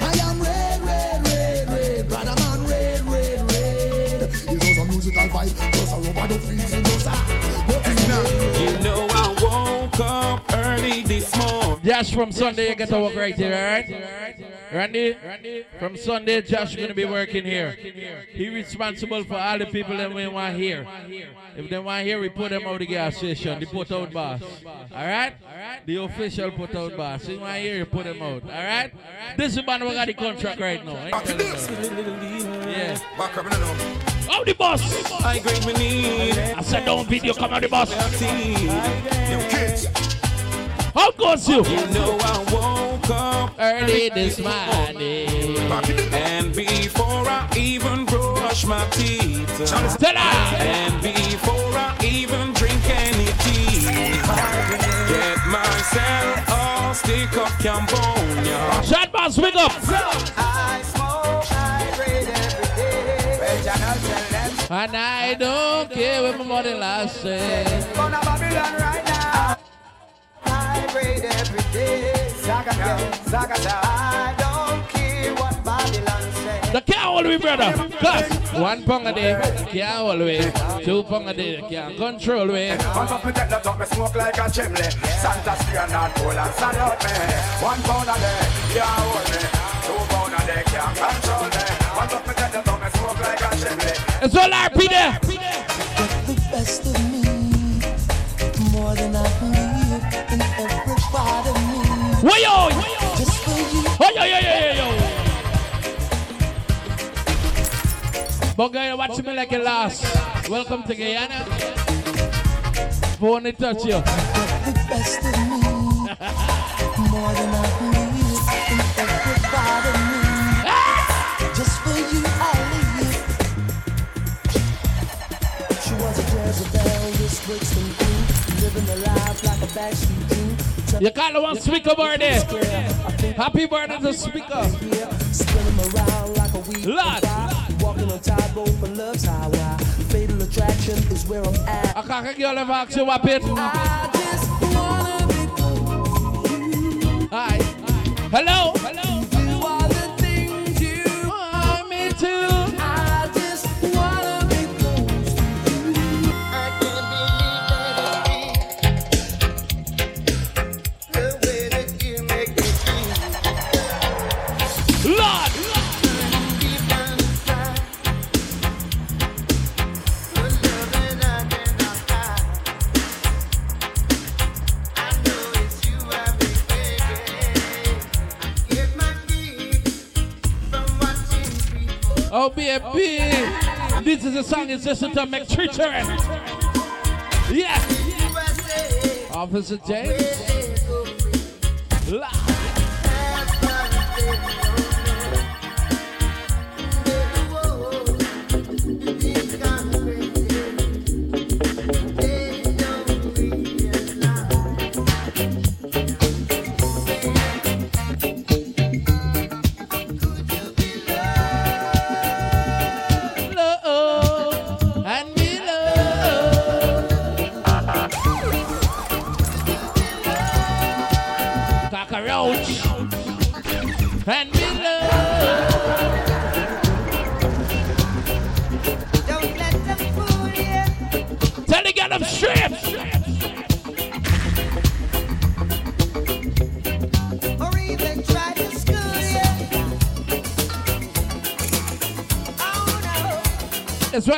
Musical vibe. Plus a overdub feeling. So sir, go to the. You know I woke up early this morning. Josh from Sunday, you get to work right here, alright? Randy, Randy, from Sunday, Josh is gonna be working here. He responsible for all the people that we want here. If they want here, we put them out the gas station, the put out boss. Alright? Alright the official put out boss. If you want here, you put them out. Alright? This is man who got the contract right now. I ain't telling you. Yeah. Oh, the boss! I grade me need. I said, don't video, come on, the boss. You kids. How goes you? You know I woke up early this morning. And before I even brush my teeth. Tell her. And before I even drink any tea. Get myself a stick of Cambodia. Shot boss, wake up. And I don't care what my mother last said. Eh. Gonna Babylon right now. I read every day. I don't care what Babylon says. The can't hold me, brother. Cause one pound a day, can't hold me. Two pound a day, can't control me. Top of that, top, me smoke like a chimney. Not cool and me. One pound a day, can't hold me. Two pound a day, can't control me. All RP there. the best of me, more than I believe in every part of me. Why yo? Just for you. Oh yo yo yo yo yo. But guy, watch me like a lost. Welcome to Guyana. Phone it touch you. The best of me, more than I believe in every part of me. Just for you, You call the one speaker birthday. Happy birthday to speaker. Spinning around like a weed Lord. Walking on tightrope for love's highway. Fatal attraction is where I'm at. I can't girl ever ask you what it. I just wanna be. Hello. Hello. Baby. This is a song it's just to make treachery. Yeah. Officer James.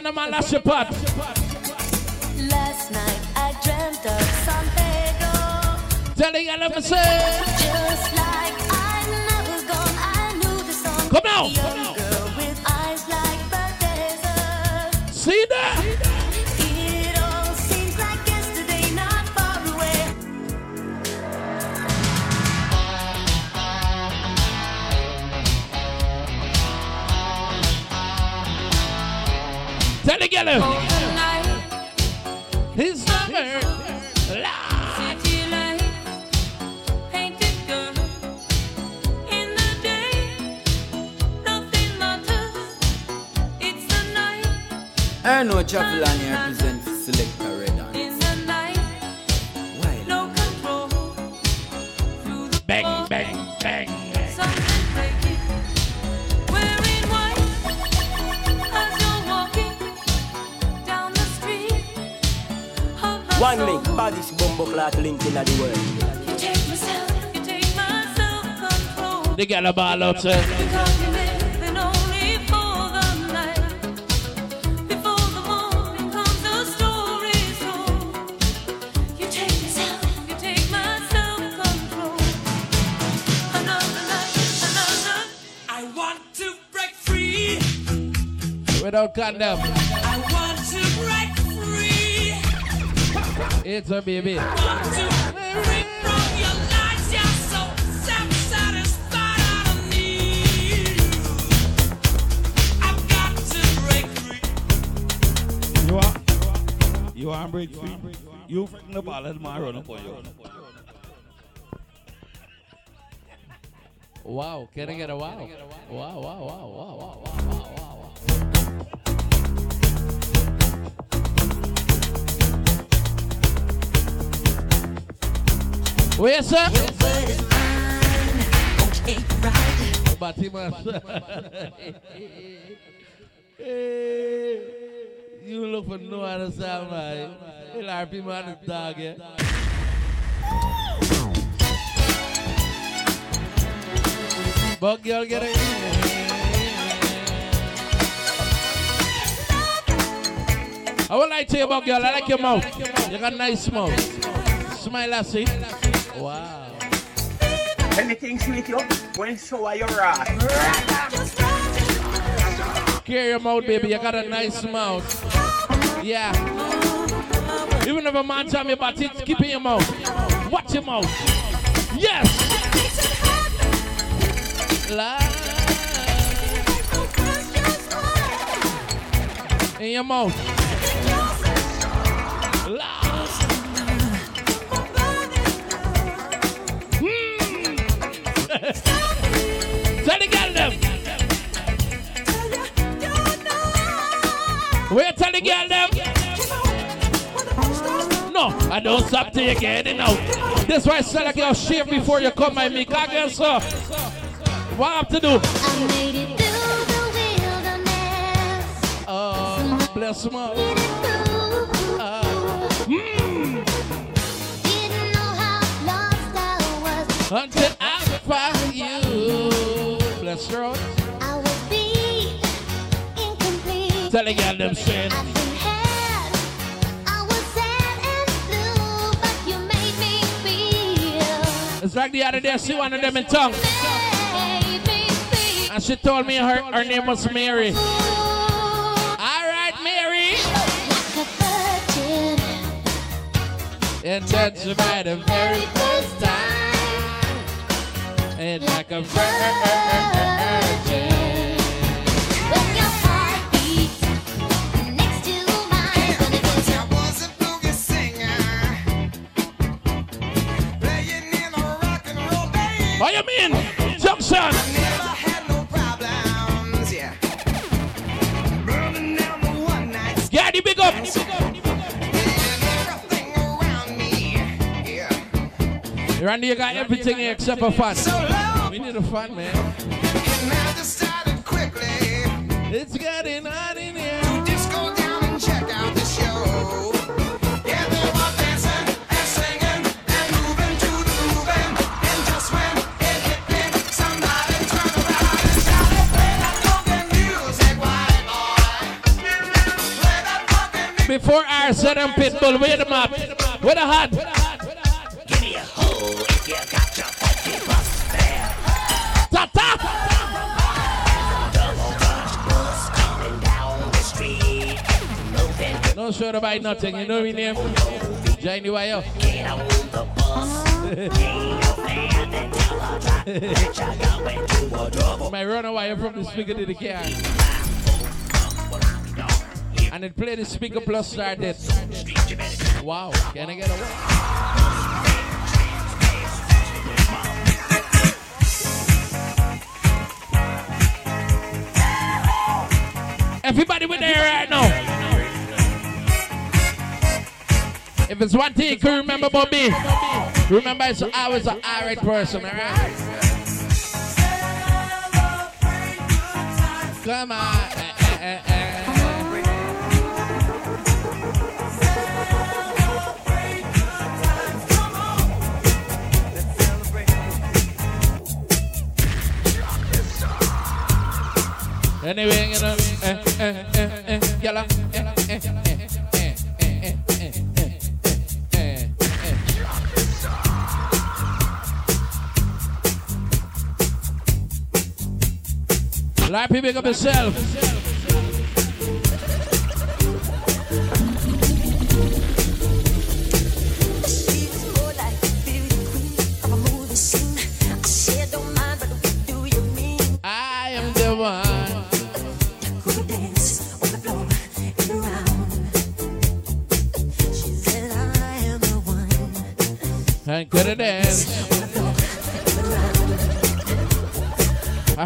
The man lash your pot. Last night I dreamt of San Pedro. Tell the girl I'm say. Just like I'm never gone, I knew the song. Come now. Another. I want to break free. Without condom. I want to break free. It's a baby. You are break free. You freaking the ball and my run up on you. Wow, can I get a wow? Wow, wow, wow, wow, wow, wow, wow, wow. Where, oh, sir? Batiman. hey, you look for no other sound, man. You like people on the dog, yeah? But girl, get it. I would like to tell you about girl. I like your mouth. You got a nice mouth. Smile, I see. Wow. Anything sweet you? When show I your ass. Carry your mouth, baby. You got a nice mouth. Yeah. Even if a man tell me about it, keep in your mouth. Watch your mouth. Yes. La- In your mouth. The girl them? No, I don't stop till you get it out. That's why I said like you shave before you come my me. Cause guess what? What I have to do? I made it through the wilderness. Oh, bless my. Uh, mm. Didn't know how lost I was. Until I find you. Bless your heart. Tell the girl them. It's like the other day, I see one of them in tongue. And she told me her, her name was Mary. All right, Mary. And that's right, the very first time. And like a virgin. I am in Jumpson. Yeah. Yeah, the big up. Randy, you got everything here except for fun. So we need a fun, man. It's getting hot. 24 hours, Southern Pitbull. Wait a minute. With a hat. Give me a hole if you got your funky bus there. Ta ta! Don't show nothing, you know me name? Johnny Wire. The bus. My runaway from the speaker to the car. And it played the speaker plus started. Wow, can I get away? Everybody with there right now. If it's one thing you can remember about me, remember it's I was an alright person, alright? Come on. Eh, eh, eh, Anyway, you know, eh, eh, eh, eh, yalla, eh, eh, pick up yourself.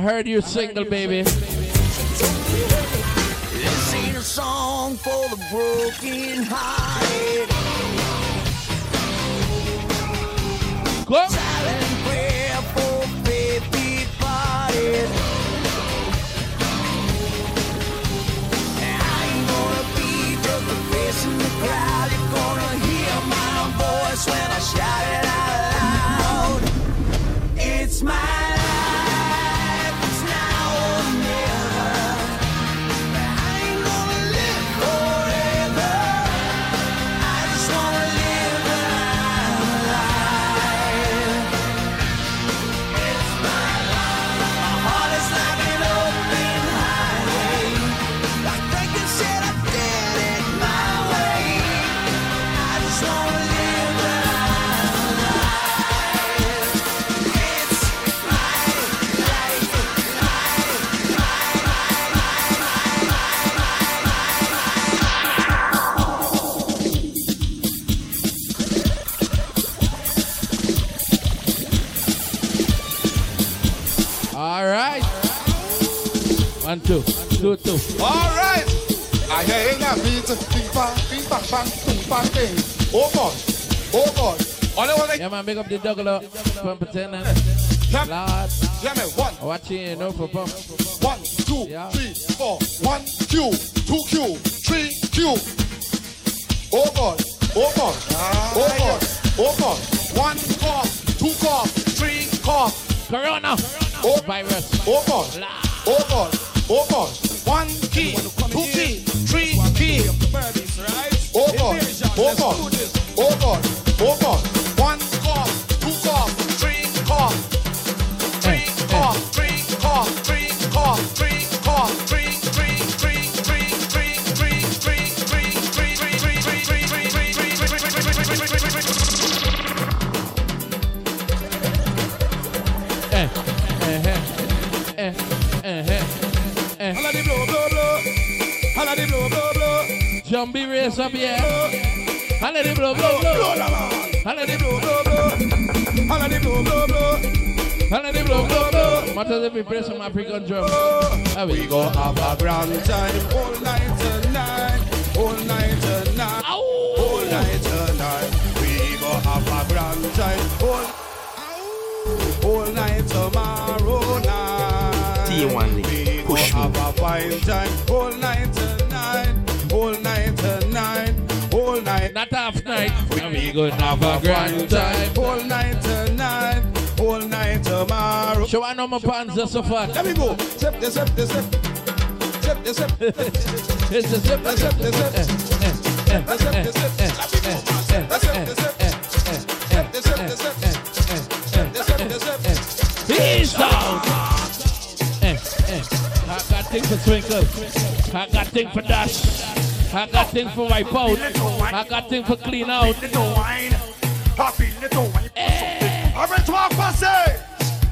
Heard you single, baby. This ain't a song for the broken hearted. Go. Silent prayer for faith departed. I ain't gonna be just a face in the crowd. You're gonna hear my voice when I shout it out loud. It's my One, two, two, two. All right. I hear that beat, bing bang, bing bang bang, boom bang bing. Oh God, oh God. Only one Yeah, man, big up the Douglas from pretending. Lord. Yeah, man, one. Watching you know for pump. One, two, three, four. One Q, two Q, three Q. Oh God, oh God, oh God, oh God. One cough, two cough, three cough. Corona. Oh virus. Oh God, oh God, Oh, Open. One key, two key, three key. Open. Open. Open. Open. Jumbie race up here. Holla the blow, blow, blow. Holla the blow, blow, blow. Holla the blow, blow, blow. Holla the blow, blow, blow. Matters if we play some African drum. How we go have a grand time all night tonight, all night tonight, all night tonight. We go have a grand time all, all night tomorrow. Night T1 push me. Have a fine time, all night tonight, all night tonight, all night. Not half night. We gonna have a grand time. All night tonight, all night tomorrow. Show I know my pants are so fat. Let me go. Step, the step, the step. Step, the step. It's a zip, the step, the step. Step, the step, the step. Step, the step, the step. Step, the step, the step. Step, the step, the step. Peace out. I got thing for twinkle. I got thing for dash. I got thing for wipe out. I got thing for clean out. I feel little wine. I read to our passé.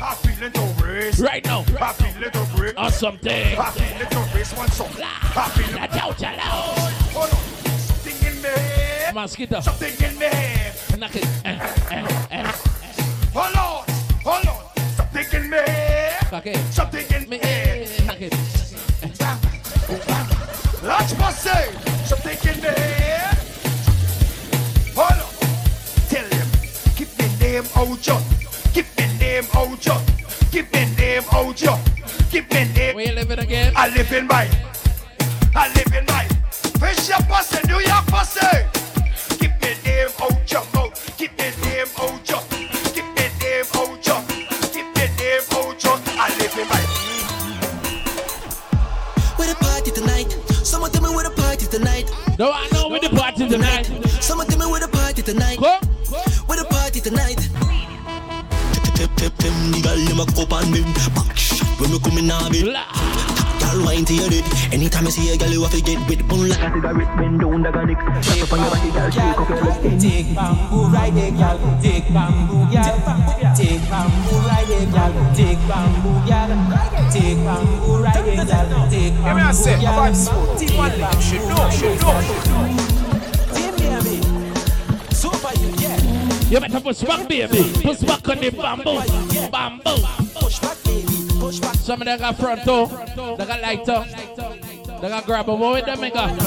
I feel little race. Right now. I feel little break. Or something. In me head. Mosquito. Something in me head. Knock it. Eh, eh, eh. Hold on. Hold on. Something in me head. Something in me head. Knock it. Let's passé. Something in me head. Hold on. Tell them. Keep me name out, John. Keep me name out, John. Keep me name out, John. Keep me name. Where you living again? I live in my. I live in No, I know where the party tonight. Someone tell me where the party tonight. Go. Where the party tonight? Tip, tip, tip, the girl them a cup and me back shot when me come in a bit. Girl wine to your dick. Anytime I see a girl, you have to get with bun like a cigarette. Bend down, like a dick. Shut up on your body, girl. Shake up your waist. Take bamboo ride it, girl. Take bamboo, girl. Take bamboo ride it, girl. Take bamboo, girl. Take bamboo ride it, girl. Take Give me a sec. bamboo, My vibes full. T1 link. Should know. Should know. Team baby. Super you, yeah. You better push back, baby. Push back on the bamboo. Bamboo. Push back, baby. Some of them got front toe. They got light toe. They got grab a boy with them, got.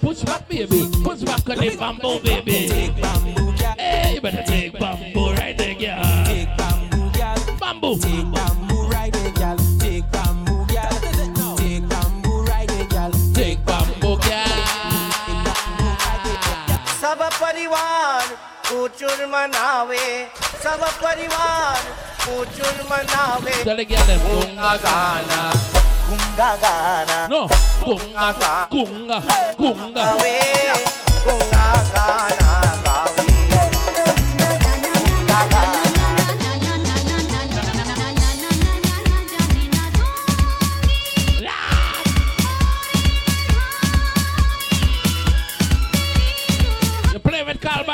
Push back, baby. Push back on the bamboo, baby. Take bamboo. Hey, you better take bamboo right there, girl. Take bamboo. Bamboo. ऊचुर मनावे सब परिवार ऊचुर मनावे Tell the girl them. गुंगा गाना गुंगा गाना No. Gunga, gunga, gunga. गावे गुंगा गाना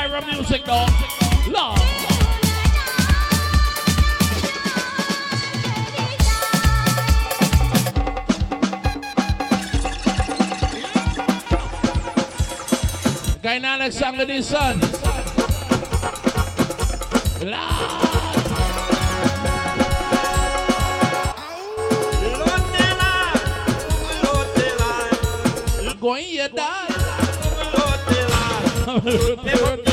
Byron music. Dynamic song with son. Going dad. You come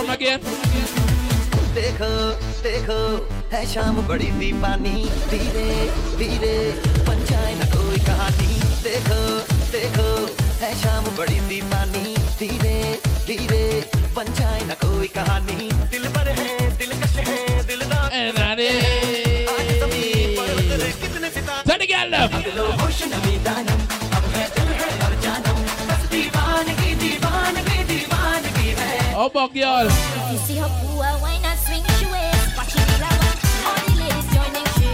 from again? देखो देखो है शाम बड़ी दीवानी धीरे धीरे बन जाए ना कोई कहानी। देखो देखो है शाम बड़ी दीवानी धीरे धीरे बन जाए ना कोई कहानी। दिल पर है है is. आज ज़मीन पर उतरे कितने सितारे How about girl? You see her poor wine and swing she waist. Watch it like one. All the ladies joining she.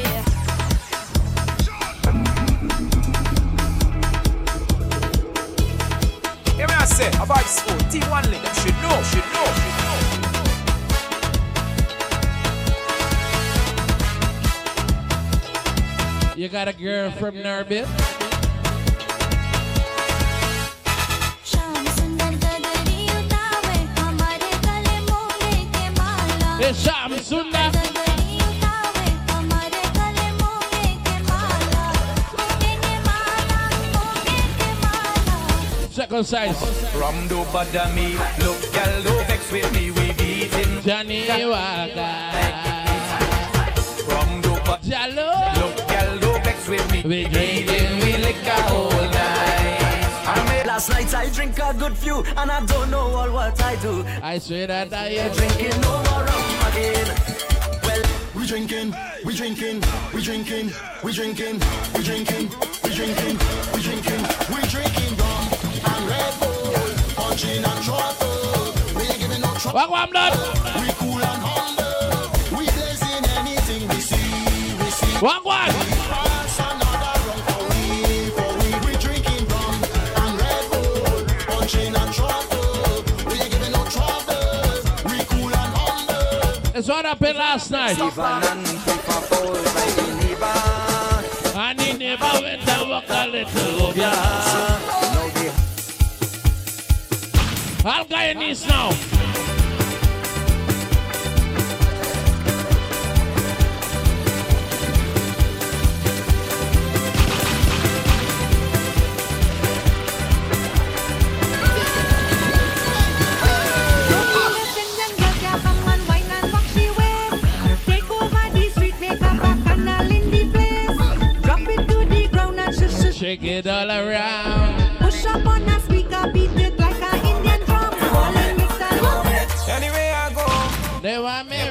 Give me a sec. My vibes full. T1 link. Them should know. Should know. Should know. You got a girl from Nurbit? के माला Check Marcus size. From do bother me, look, girl, do vex with me, we beating. Johnny Walker. From do bother Jalo. Look, girl, do vex with me, we drinking, we liquor all night. Last night I drink a good few and I don't know all what I do. I swear that I am drinking no more rum again. Well, We drinking, we drinking, we drinking, we drinking, we drinking, we drinking, we drinking, we drinking rum and Red Bull, punching and throttle. We ain't giving no trouble. What I'm done? We cool and humble. We blazing anything we see, we see. What what? It's what happened last night. And he never went a little now.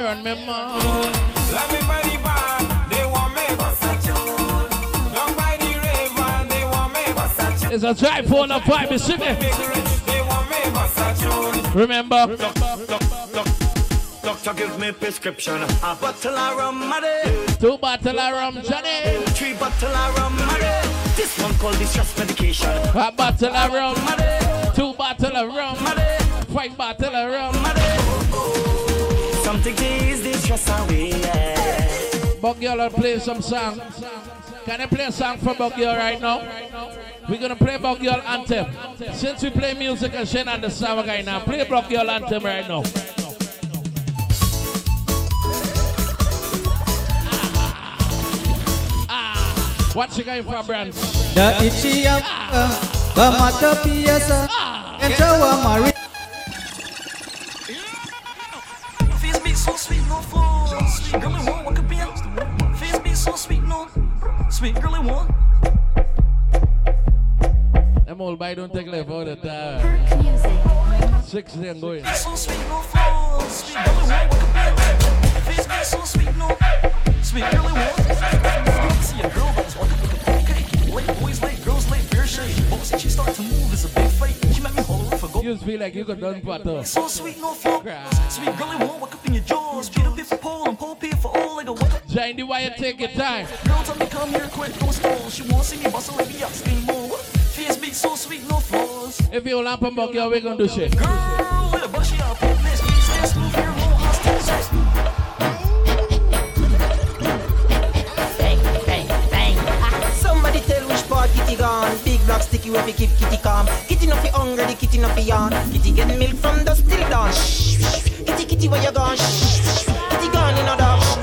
Want me run me mouth. love me by the bar, they want me bust a tune. By the river, they want me bust a tune. It's a drive for the five, Mississippi. They want me bust a tune. Remember? Doctor give me prescription. A bottle of rum, maddy. Two bottle of rum, Johnny. Three bottle of rum, maddy. This one called distress medication. A bottle of rum. Two bottle of rum. Five bottle of rum. Something to ease the stress away. Yeah. Bug Girl will play some song. Can I play a song for Bug Girl right now? We're gonna play Bug Girl anthem. Since we play music and she understand what right now, play Bug Girl anthem right now. Ah, What you going for, Brand? The itchy up, the matter piasa, and show a so sweet, no. Sweet girl, I want. Them old boy don't take left all the time. Six and going. So sweet, no fool. Sweet girl, I want what could. Face me so sweet, no. Sweet girl, I. See a girl that's walking like a pancake. Late boys late, girls late, fair shade. Bossy, she start to move, it's a big fight. She make me holler for go. You feel like you could done pattern. So sweet, no fool. Sweet girl, I want walk up in your jaws. Peter P for pole and pole P for all. Like a walk up. Join take your time. Girl, tell me come here quick, don't stall. She won't see me bustle like the asking more. Face beat so sweet, no flaws. If you lamp and Bug Girl, we gonna do shit. Girl, with a bushy up, this me stay smooth here, more hostile. So. Bang, bang, bang. Somebody tell which part kitty gone. Big black sticky where we keep kitty calm. Kitty not fi hungry, the kitty not fi yawn. Kitty get milk from the still dawn. Shh, shh. Kitty, kitty, where you gone? Shh, shh, shh. Kitty gone in a dog.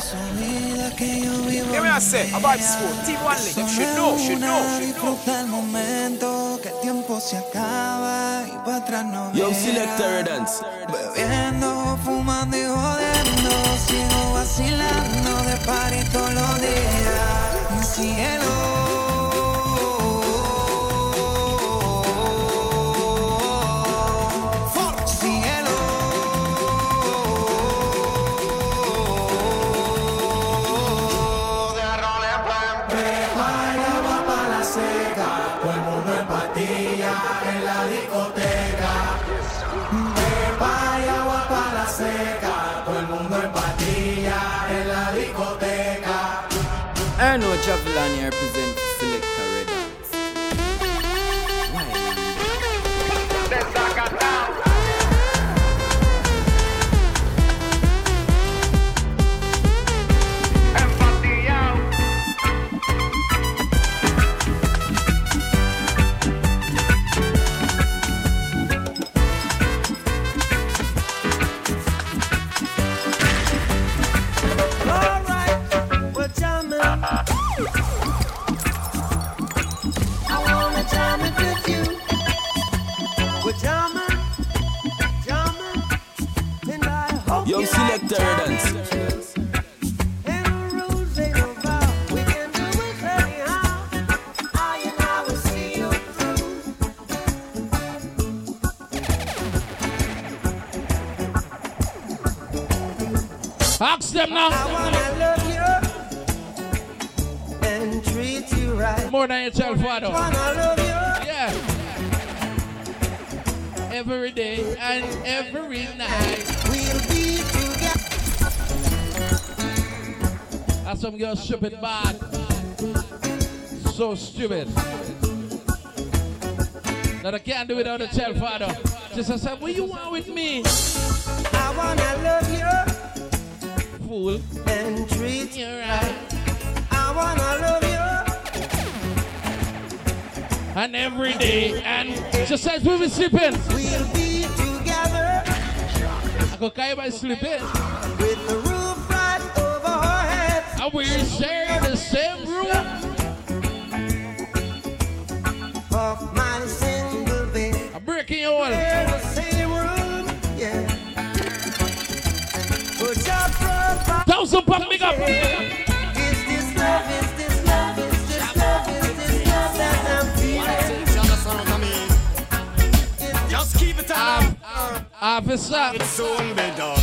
Give me a sec, about this link. Should know, should know, should know. Disfruta el momento, que el tiempo se acaba y para atrás no Yo, selector dance. Bebiendo, fumando y jodiendo, sigo vacilando de party todos los días. Mi cielo. Cielo. Lanyard More than yourself, Father. Wanna love you. Yeah. Every day and every night. We'll be together. That's some girl stupid bad. So stupid. That I can't do without a child father. Just I said, what you want with me? I wanna love you Fool. and treat you right. I wanna love you. And every day. And she says we were sleeping. We'll be together I go carry by sleeping. with the roof right over our heads. And we share the same room. Of my single bed. I'm breaking your wall. Share the same room, yeah. Put your profile. Thousand pound big up. Officer. It's soon be done.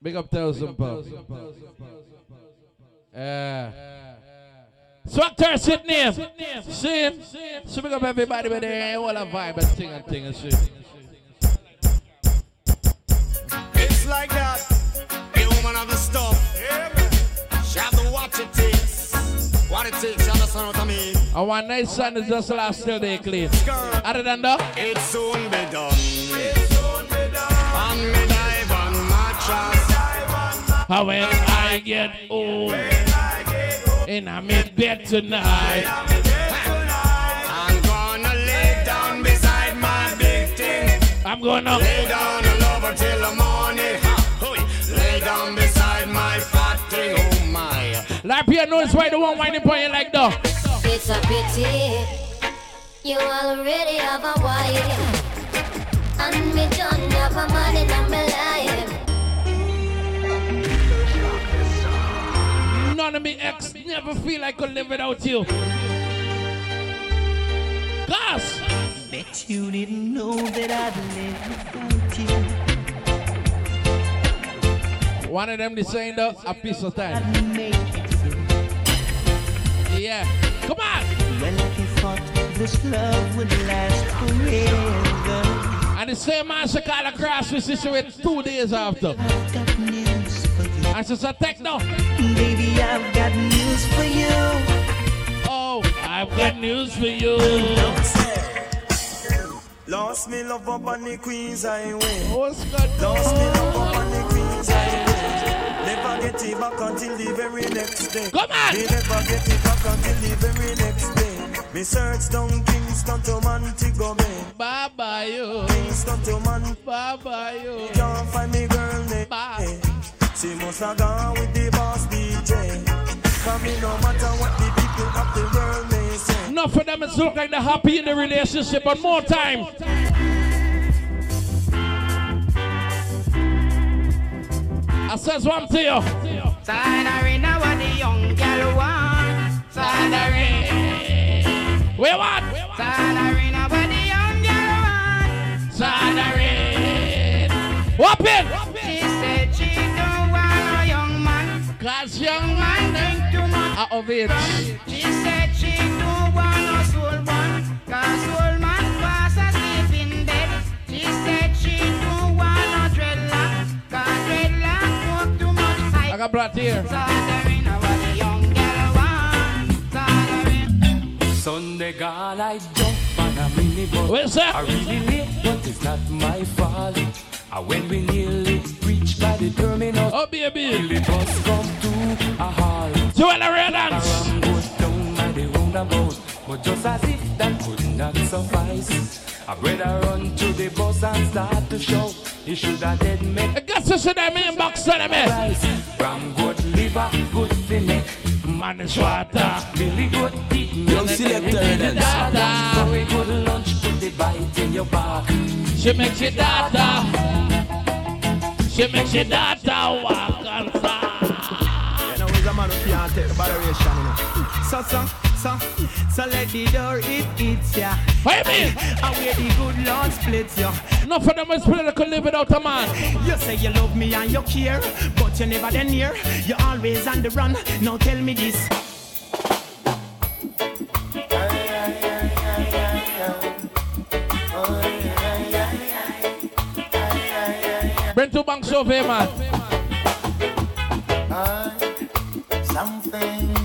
Big up thousand pounds. Yeah. Name. See him? So big up everybody with their all a vibe and thing and thing and shit. It's like that. The woman of the stuff. She have to watch it takes. What it takes, you understand what I mean? And one night sun is just last till they clean. Other than that, It soon be done. It soon be done. And me dive on mattress. how when I get old, and I'm in bed tonight. I'm gonna lay down beside my big thing. I'm gonna lay down and love her till the morning. Lay down beside my fat thing. Oh my. Like Pierre knows why the one whining you like that. It's a pity you already have a wife, and me don't have a man in my life. None of me ex never feel like I could live without you. Gus! Bet you didn't know that I'd live without you. One of them is saying that a piece of time. Yeah. Come on! Well, if you thought this love would last forever, And the same man she call across we see she went two days after. I got news for you. And she said, take no. Baby, I've got news for you. Oh, I've got news for you. Lost me love up on the Queen's Highway. What's good? Lost me love up on the Queen's Highway. Never get it back until the very next day. Come on! Me never get it back until the very next day. Me search down Kingston to Montego Bay. Bye bye you. Kingston to Montego Bye bye you. Can't find me girl name. Bye. Eh, she must have gone with the boss DJ. Come me no matter what the people of the world may say. Enough of them is look like they're happy in the relationship, but more time. I says one to you. What the young girl want. Where what? Siderin, what the young girl want. Open. She said she don't want a young man. Cause young man think too much. Out of it. She said I blood here. Siderin, what the young girl Sunday I jump on a minibus. Where's that? I really late, but it's not my fault. And when we nearly reach by the terminus, oh baby, the bus come to a halt. Joanna Redlands. Aram goes down by the roundabout, but just as if that could not suffice, I better run to the bus and start to shout. He should have dead me. I got to see them in box on me. From good liver, good finesse. Man is water. Really good eating. Young selector dance. For a good lunch, put the bite in your She makes your daughter. She makes your daughter walk on fire. You know, he's a man who can't take the botheration, you know. So, so, so, so let the door it hits ya. What you mean? And where the good Lord splits ya. Enough of them is play could live without a man. You say you love me and you care, but you never then near. You're always on the run. Now tell me this. Bring two banks over here, man.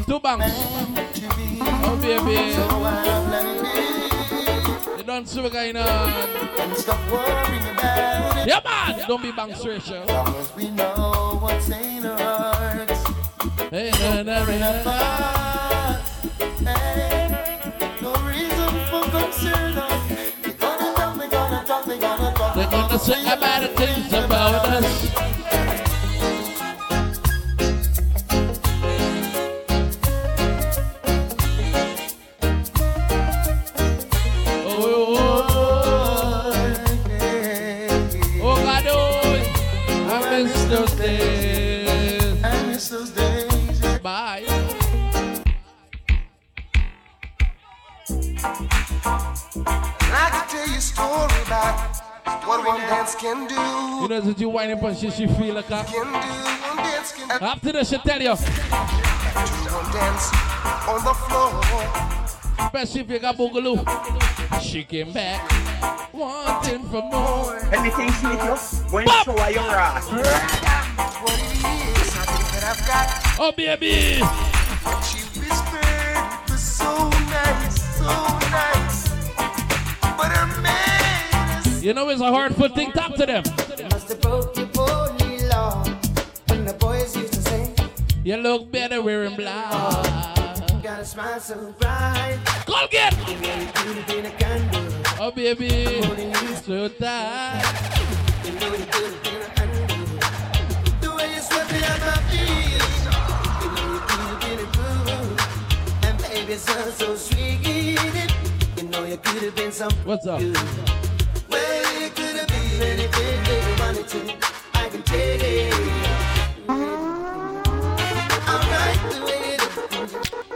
Two banks. Baby. You don't see what going on. Yeah, man. Don't be banks ratio. We know what's in our hearts. Hey, na. a fight. Hey, no reason for concern. We're gonna talk, we're gonna talk, we're gonna talk. They're gonna say about the things about us. What one dance can do. You know that you whine up and she, she feel like a Can do one dance can do. After this, she tell you, One dance on the floor. especially if you got boogaloo. She came back wanting for more. Anything sweet, you? When show her your ass. What it is, I think that I've got. Oh, baby. What she whispered was so nice, so nice. You know it's a hard foot thing. Talk to them. must have broke your body law. When the boys used to say, You look better wearing black. Got a smile so bright. Colgate. You know you could have been a candle. Oh, baby. So tight. You know you could have been a candle. The way you swept me out my feelings. You know you could have been a. And baby, it so sweet. You know you could have been some. What's up? Well, you could have been anything that wanted to. I can take it. I the way. Hey, Frankie.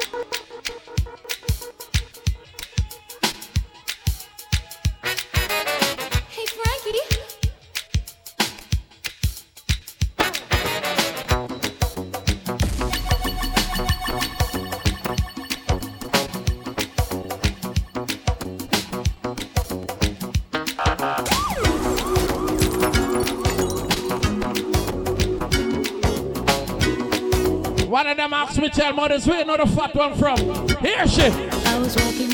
Me, tell mothers know the fat one from. Here she. I was walking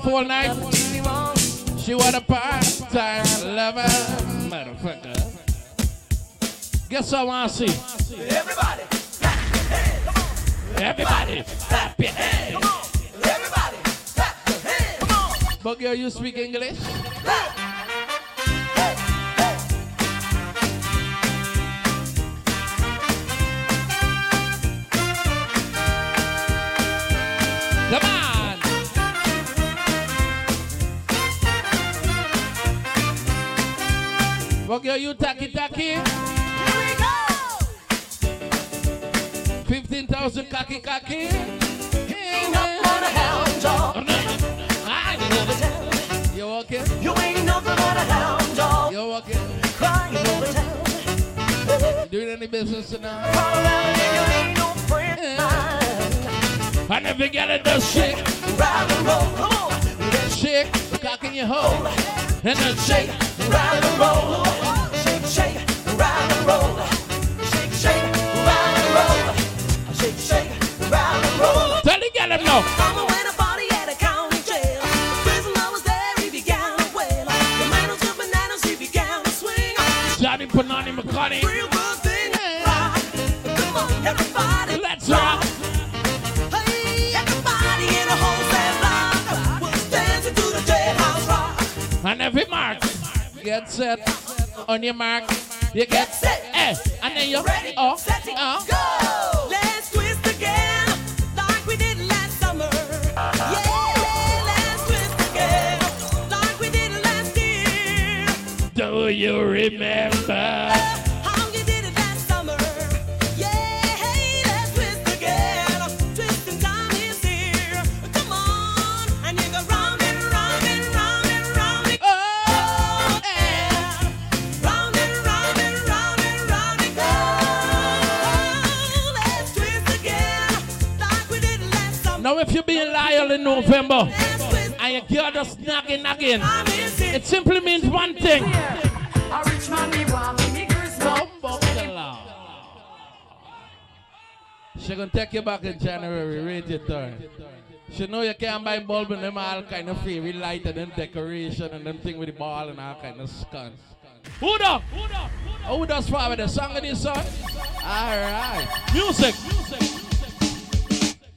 A full night? She want a part-time lover, motherfucker. Guess I want to see? You okay? You ain't nothing but a hound dog. You okay? Crying over town. Doing any business tonight? Call around and you ain't no friend of mine. I never get it, the shake. Ride and roll, come on. Shake, cock in your hole. Oh, and shake. Ride and roll. Shake, shake, ride and roll. Shake, shake, ride and roll. Shake, shake, ride and roll. Tell the them now. Set. On your mark, you get set. Eh, and then you're ready. Oh, oh. Go! Let's twist again, like we did last summer. Yeah, let's twist again, like we did last year. Do you remember? In November and you get us nagging again, it simply means one thing. She gonna take you back in January, rate your turn. She know you can't buy bulb and them all kind of fairy light and them decoration and them thing with the ball and all kind of skunks. Who da? Who does forward the song of this song? Alright. Music.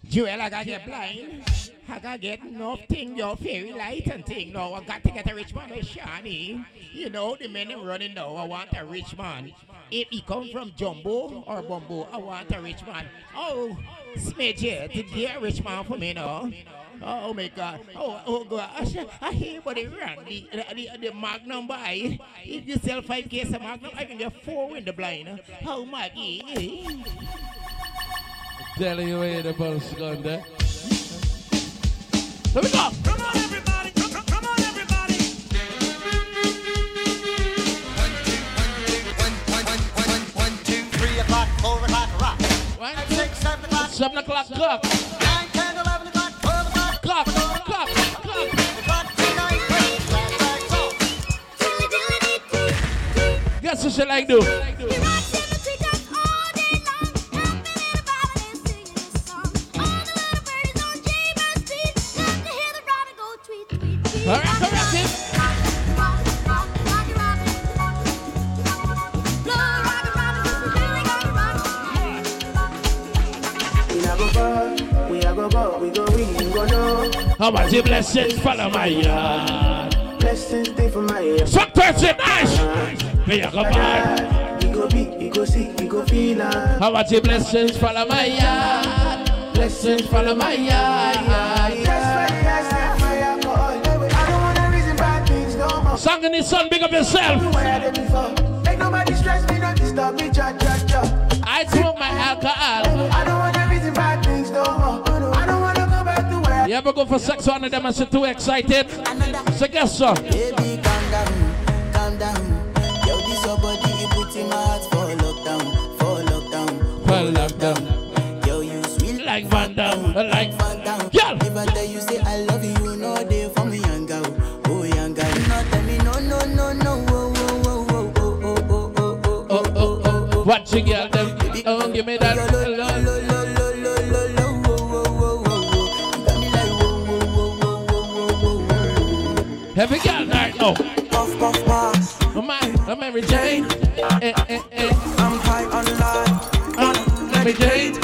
Joel, I get blind. I gotta get nothing, your fairy light and thing. No, I got to get a rich man with Shani. You know, the men them running now, I want a rich man. If he come from Jumbo or Bumbo, I want a rich man. Oh, Smidge, did get a rich man for me now? Oh my God! Oh, oh God! I, sh- I hear about the the, the, the Magnum buy. If you sell five cases of Magnum, I can get four in the blind. How much? Telling you where the bus gone there. Let me go. O'clock, four o'clock, rock. O'clock. Seven o'clock. Nine, ten, eleven o'clock, twelve o'clock. Clock, clock, clock. Guess like do? The blessings follow my yard? Blessings stay for my ear. Some person nice. Me a go bad. We go be, we go see, we go feel. How about the blessings follow my yard? Blessings follow my yard. Song in the sun, big up yourself. I smoke my alcohol. You ever go for sex one of them and say too excited? So guess so. Baby, calm down, calm down. Yo, this your body, you put in my heart for lockdown, for lockdown, for lockdown. Yo, you sweet like Van Damme, like Van Damme. Girl. If I tell you say I love you, no day for me, young girl, oh young girl. No tell me no, no, no, no, oh, oh, oh, oh, oh, oh, oh, oh, oh, Oh, oh, oh, oh. Watch you, girl. Them. Oh, give me that. Heavy girl night. Oh. Puff, puff, pass. Oh my, oh Mary Jane. Eh, eh, eh. I'm high on life. Oh, Mary Jane.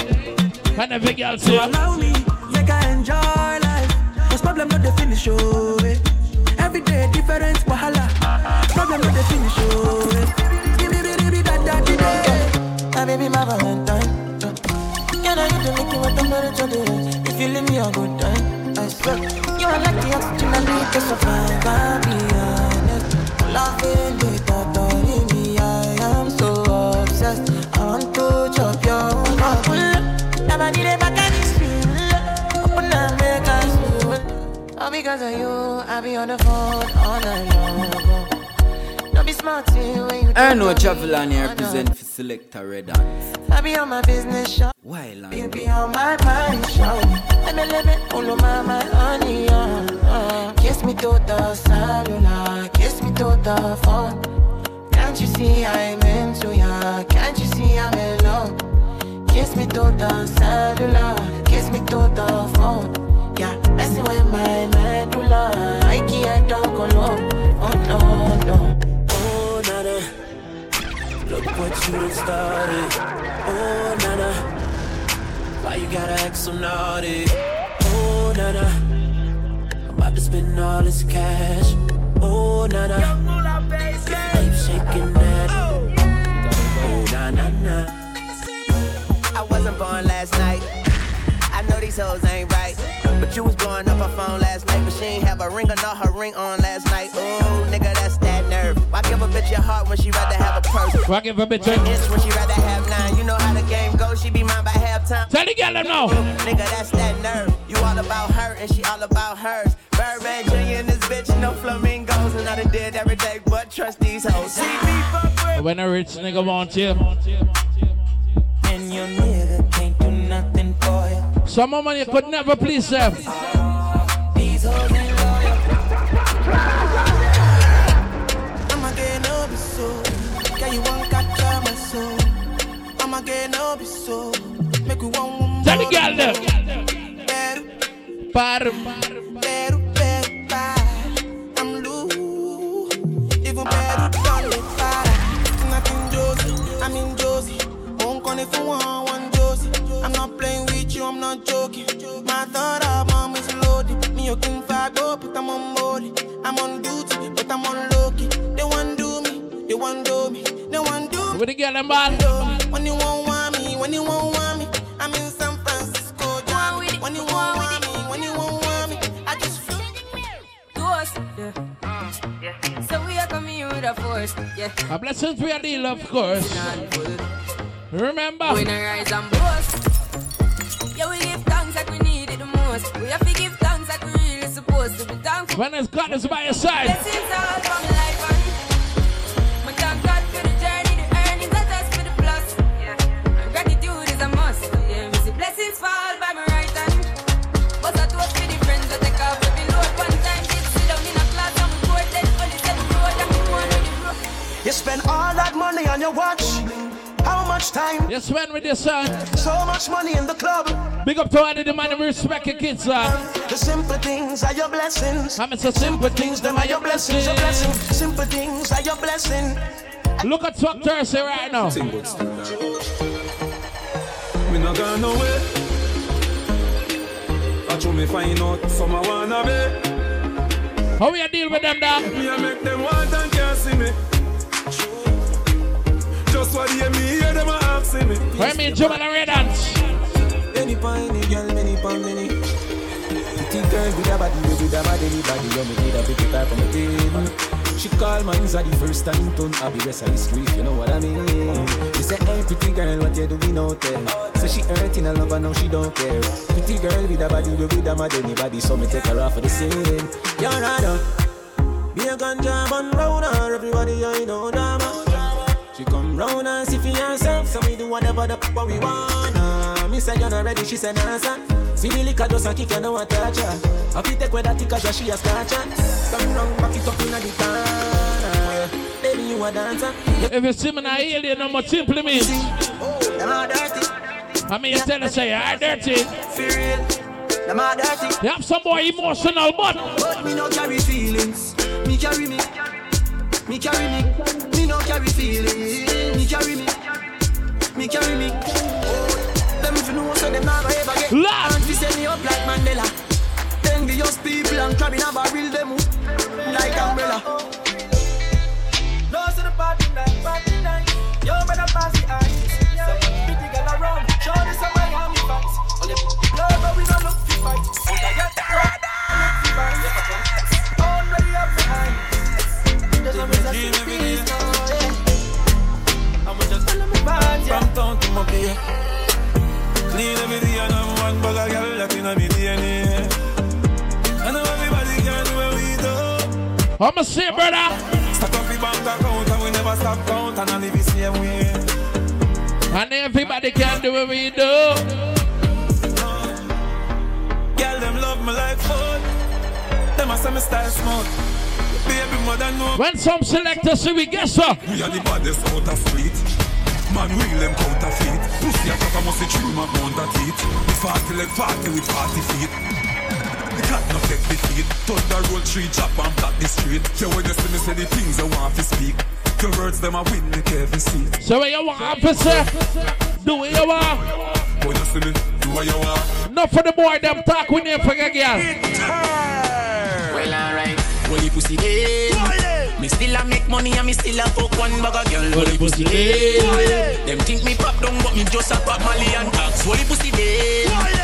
And every girl say, So allow me, make I enjoy life. Cause problem not the finish, oh, eh. Every day different wahala. Problem not the finish, oh, eh. Give me, give me, that, that, that. My baby, my Valentine. Can I get to make you what I'm ready to do? If you leave me a good time, you are like the oxygen I need to survive. I'll be honest. Loving the thought of me, I am so obsessed. I want to chop your heart. Look, I need it back at this. Open up, make us feel. All because of you, I be on the phone all night long. Don't be smart when you. I know Javelani represent for Selector Red Ants. I be on my business shop. Why land? You be on my mind shop. Let me let me follow my my honey. Uh, uh. Kiss me to the cellular, kiss me to the phone. Can't you see I'm into ya? Can't you see I'm in love? Kiss me to the cellular, kiss me to the phone. Yeah, messing with my medulla. I can't talk alone. Oh no, no. Look what you done started. Oh, nana. Why you gotta act so naughty? Oh, nana. I'm about to spend all this cash. Oh, nana. Keep shaking that. Oh, na na na. I wasn't born last night. I know these hoes ain't right. But you was blowing up her phone last night. But she ain't have a ring or not her ring on last night. Ooh, nigga, that's that nerve. Why give a bitch your heart when she rather have a purse? Why give a bitch One a- inch when she rather have nine. You know how the game goes. She be mine by halftime. Tell the girl them now. Nigga, that's that nerve. You all about her and she all about hers. Birdman Jr. and this bitch, no flamingos. And I done did every day, but trust these hoes. See me fuck with When a rich nigga want you. And your nigga can't do nothing for you. Some woman you could never please them. These hoes ain't loyal. I'ma get no be so. Yeah, you want capture my soul. I'ma get no be so. Make we one one Tell the girl them. Better, Par. better, better, bye. I'm loose. Even better, done it, bye. Nothing Josie, I'm in Josie. Won't call if you want one Josie. I'm not playing with you, I'm not joking. My thought of mom is loaded. Me, you can fight up, but I'm on molly. I'm on duty, but I'm on low key. They want do me, they want do me, they want do me. With the girl them man. When you won't want me, when you won't want me, I'm in San Francisco, Germany. When you won't want me, when you won't want me, I just flew. Ghost, yeah. So we are coming with a force, yeah. A blessings we are deal, of course. Remember. We not rise and boast. Yeah, we give thanks like we need it the most. We have to give thanks like we really supposed to be thankful. When it's God is by your side. Blessings all from life and my thank God for the journey, the earnings are just for the plus. Yeah. And gratitude is a must. Yeah, we see blessings fall by my right hand. But I toast for the friends that take off every load one time. Did sit down in a class and we board then only seven road and we one on the road. You spend all that money on your watch. How much time? You spend with your son. So much money in the club. Big up to all the man who respect your kids, son. The simple things are your blessings. I'm so simple things, Them are your blessings, your blessing. Simple things are your blessing. Look at Talk Thursday right now. Me not gone nowhere. I show me find out some I wanna be. How we a deal with them, dog? Me I make them want and can't see me. Just what they asking me. Me Juman and Red Dance? Any pine, any girl, many pound, many. Pretty girl with a body, with a body, anybody, you me need a pretty type on the table. She call my inside the first time, turn be rest of if you know what I mean. She say, hey, pretty girl, what you doing out there? Say she hurting a lover, now she don't care. Pretty girl with a body, with a mad anybody, so me take her off for the scene. You're right up. Be a ganja man round her, everybody I know drama. She come round and see for herself, so do whatever the what we wanna. Me say you're not ready, she say nah son. See the liquor just a kick, you know what touch her. I fit take with that ticker, so she a scratch. Come round, back it up inna the corner. Baby, you a dancer. If you see me now, alien, no more simply means. Oh, them are dirty. I mean, you tell us, say, you're dirty. For real. Them are dirty. You have some boy emotional, but. But me no carry feelings. Me carry me. Me carry me. Me no carry feelings. Me carry me. Me carry me. Them if you know so them never ever get. Laugh. And fi set me up like Mandela. Envious people and crab in a barrel them like umbrella. No to the party night, party night. Yo, better pass the ice. Some pretty girl around, show me some Miami facts. Only love, but we don't look to fight. Once I get right, look to fight. Already up behind. There's no reason to peace, From town to my. Clean every day, one bag of girl that inna me DNA. I know everybody can do what we do. I'ma say, brother. Stack up the bank account and we never stop count and I live the same way. And everybody can do what we do. Girl, them love me like food. Them a say me style smooth. Baby, mother know. When some selectors see we guess so. We are the baddest out of fleet. Man, wheel them counterfeit. Pussy a cock, must see true man mount a teeth. The party like party with 40 feet. The cat no take defeat. Thunder roll tree, chop and block the street. Yeah, when you see me say the things I want to speak. Your words, them a win, make every seat. So what you want, officer? Do what you want. When you see me, do what you want. Not for the boy, them talk we them for a girl. Well, alright. Holy pussy day. Me still a make money and me still a fuck one bag of girl. Holy pussy day. Them think me pop down, but me just a pop Molly and tax. Holy pussy day.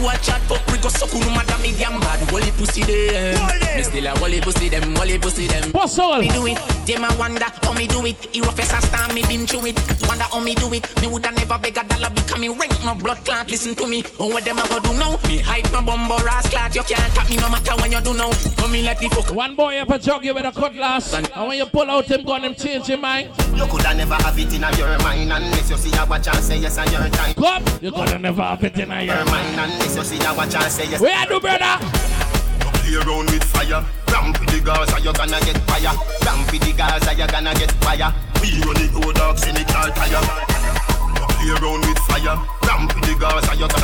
All who a chat fuck we go suck no matter me damn bad. Holy pussy day. Me still a holy pussy them, holy pussy them. What's all? Me do it. Them a wonder how me do it. You professor star me been through it. Wonder how me do it. Me woulda never beg a dollar because me rank no blood clot. Listen to me. Oh what them a go do now? Me hype my bumbo ass clot. You can't tap me no matter when you do now. Come me let the fuck. One boy ever jog you with a cutlass. And when you pull out him gun, him change your mind. You coulda never have it in your mind unless you see a watch and say yes and your time. Come, you coulda never have it in your Your mind unless you see a watch and say yes. Where do, brother? You play around with fire. Ramp with the girls, you gonna get fire. Ramp with the girls, you gonna get fire. We run the old dogs in the car tire. You play around with fire. Ramp with the girls, you gonna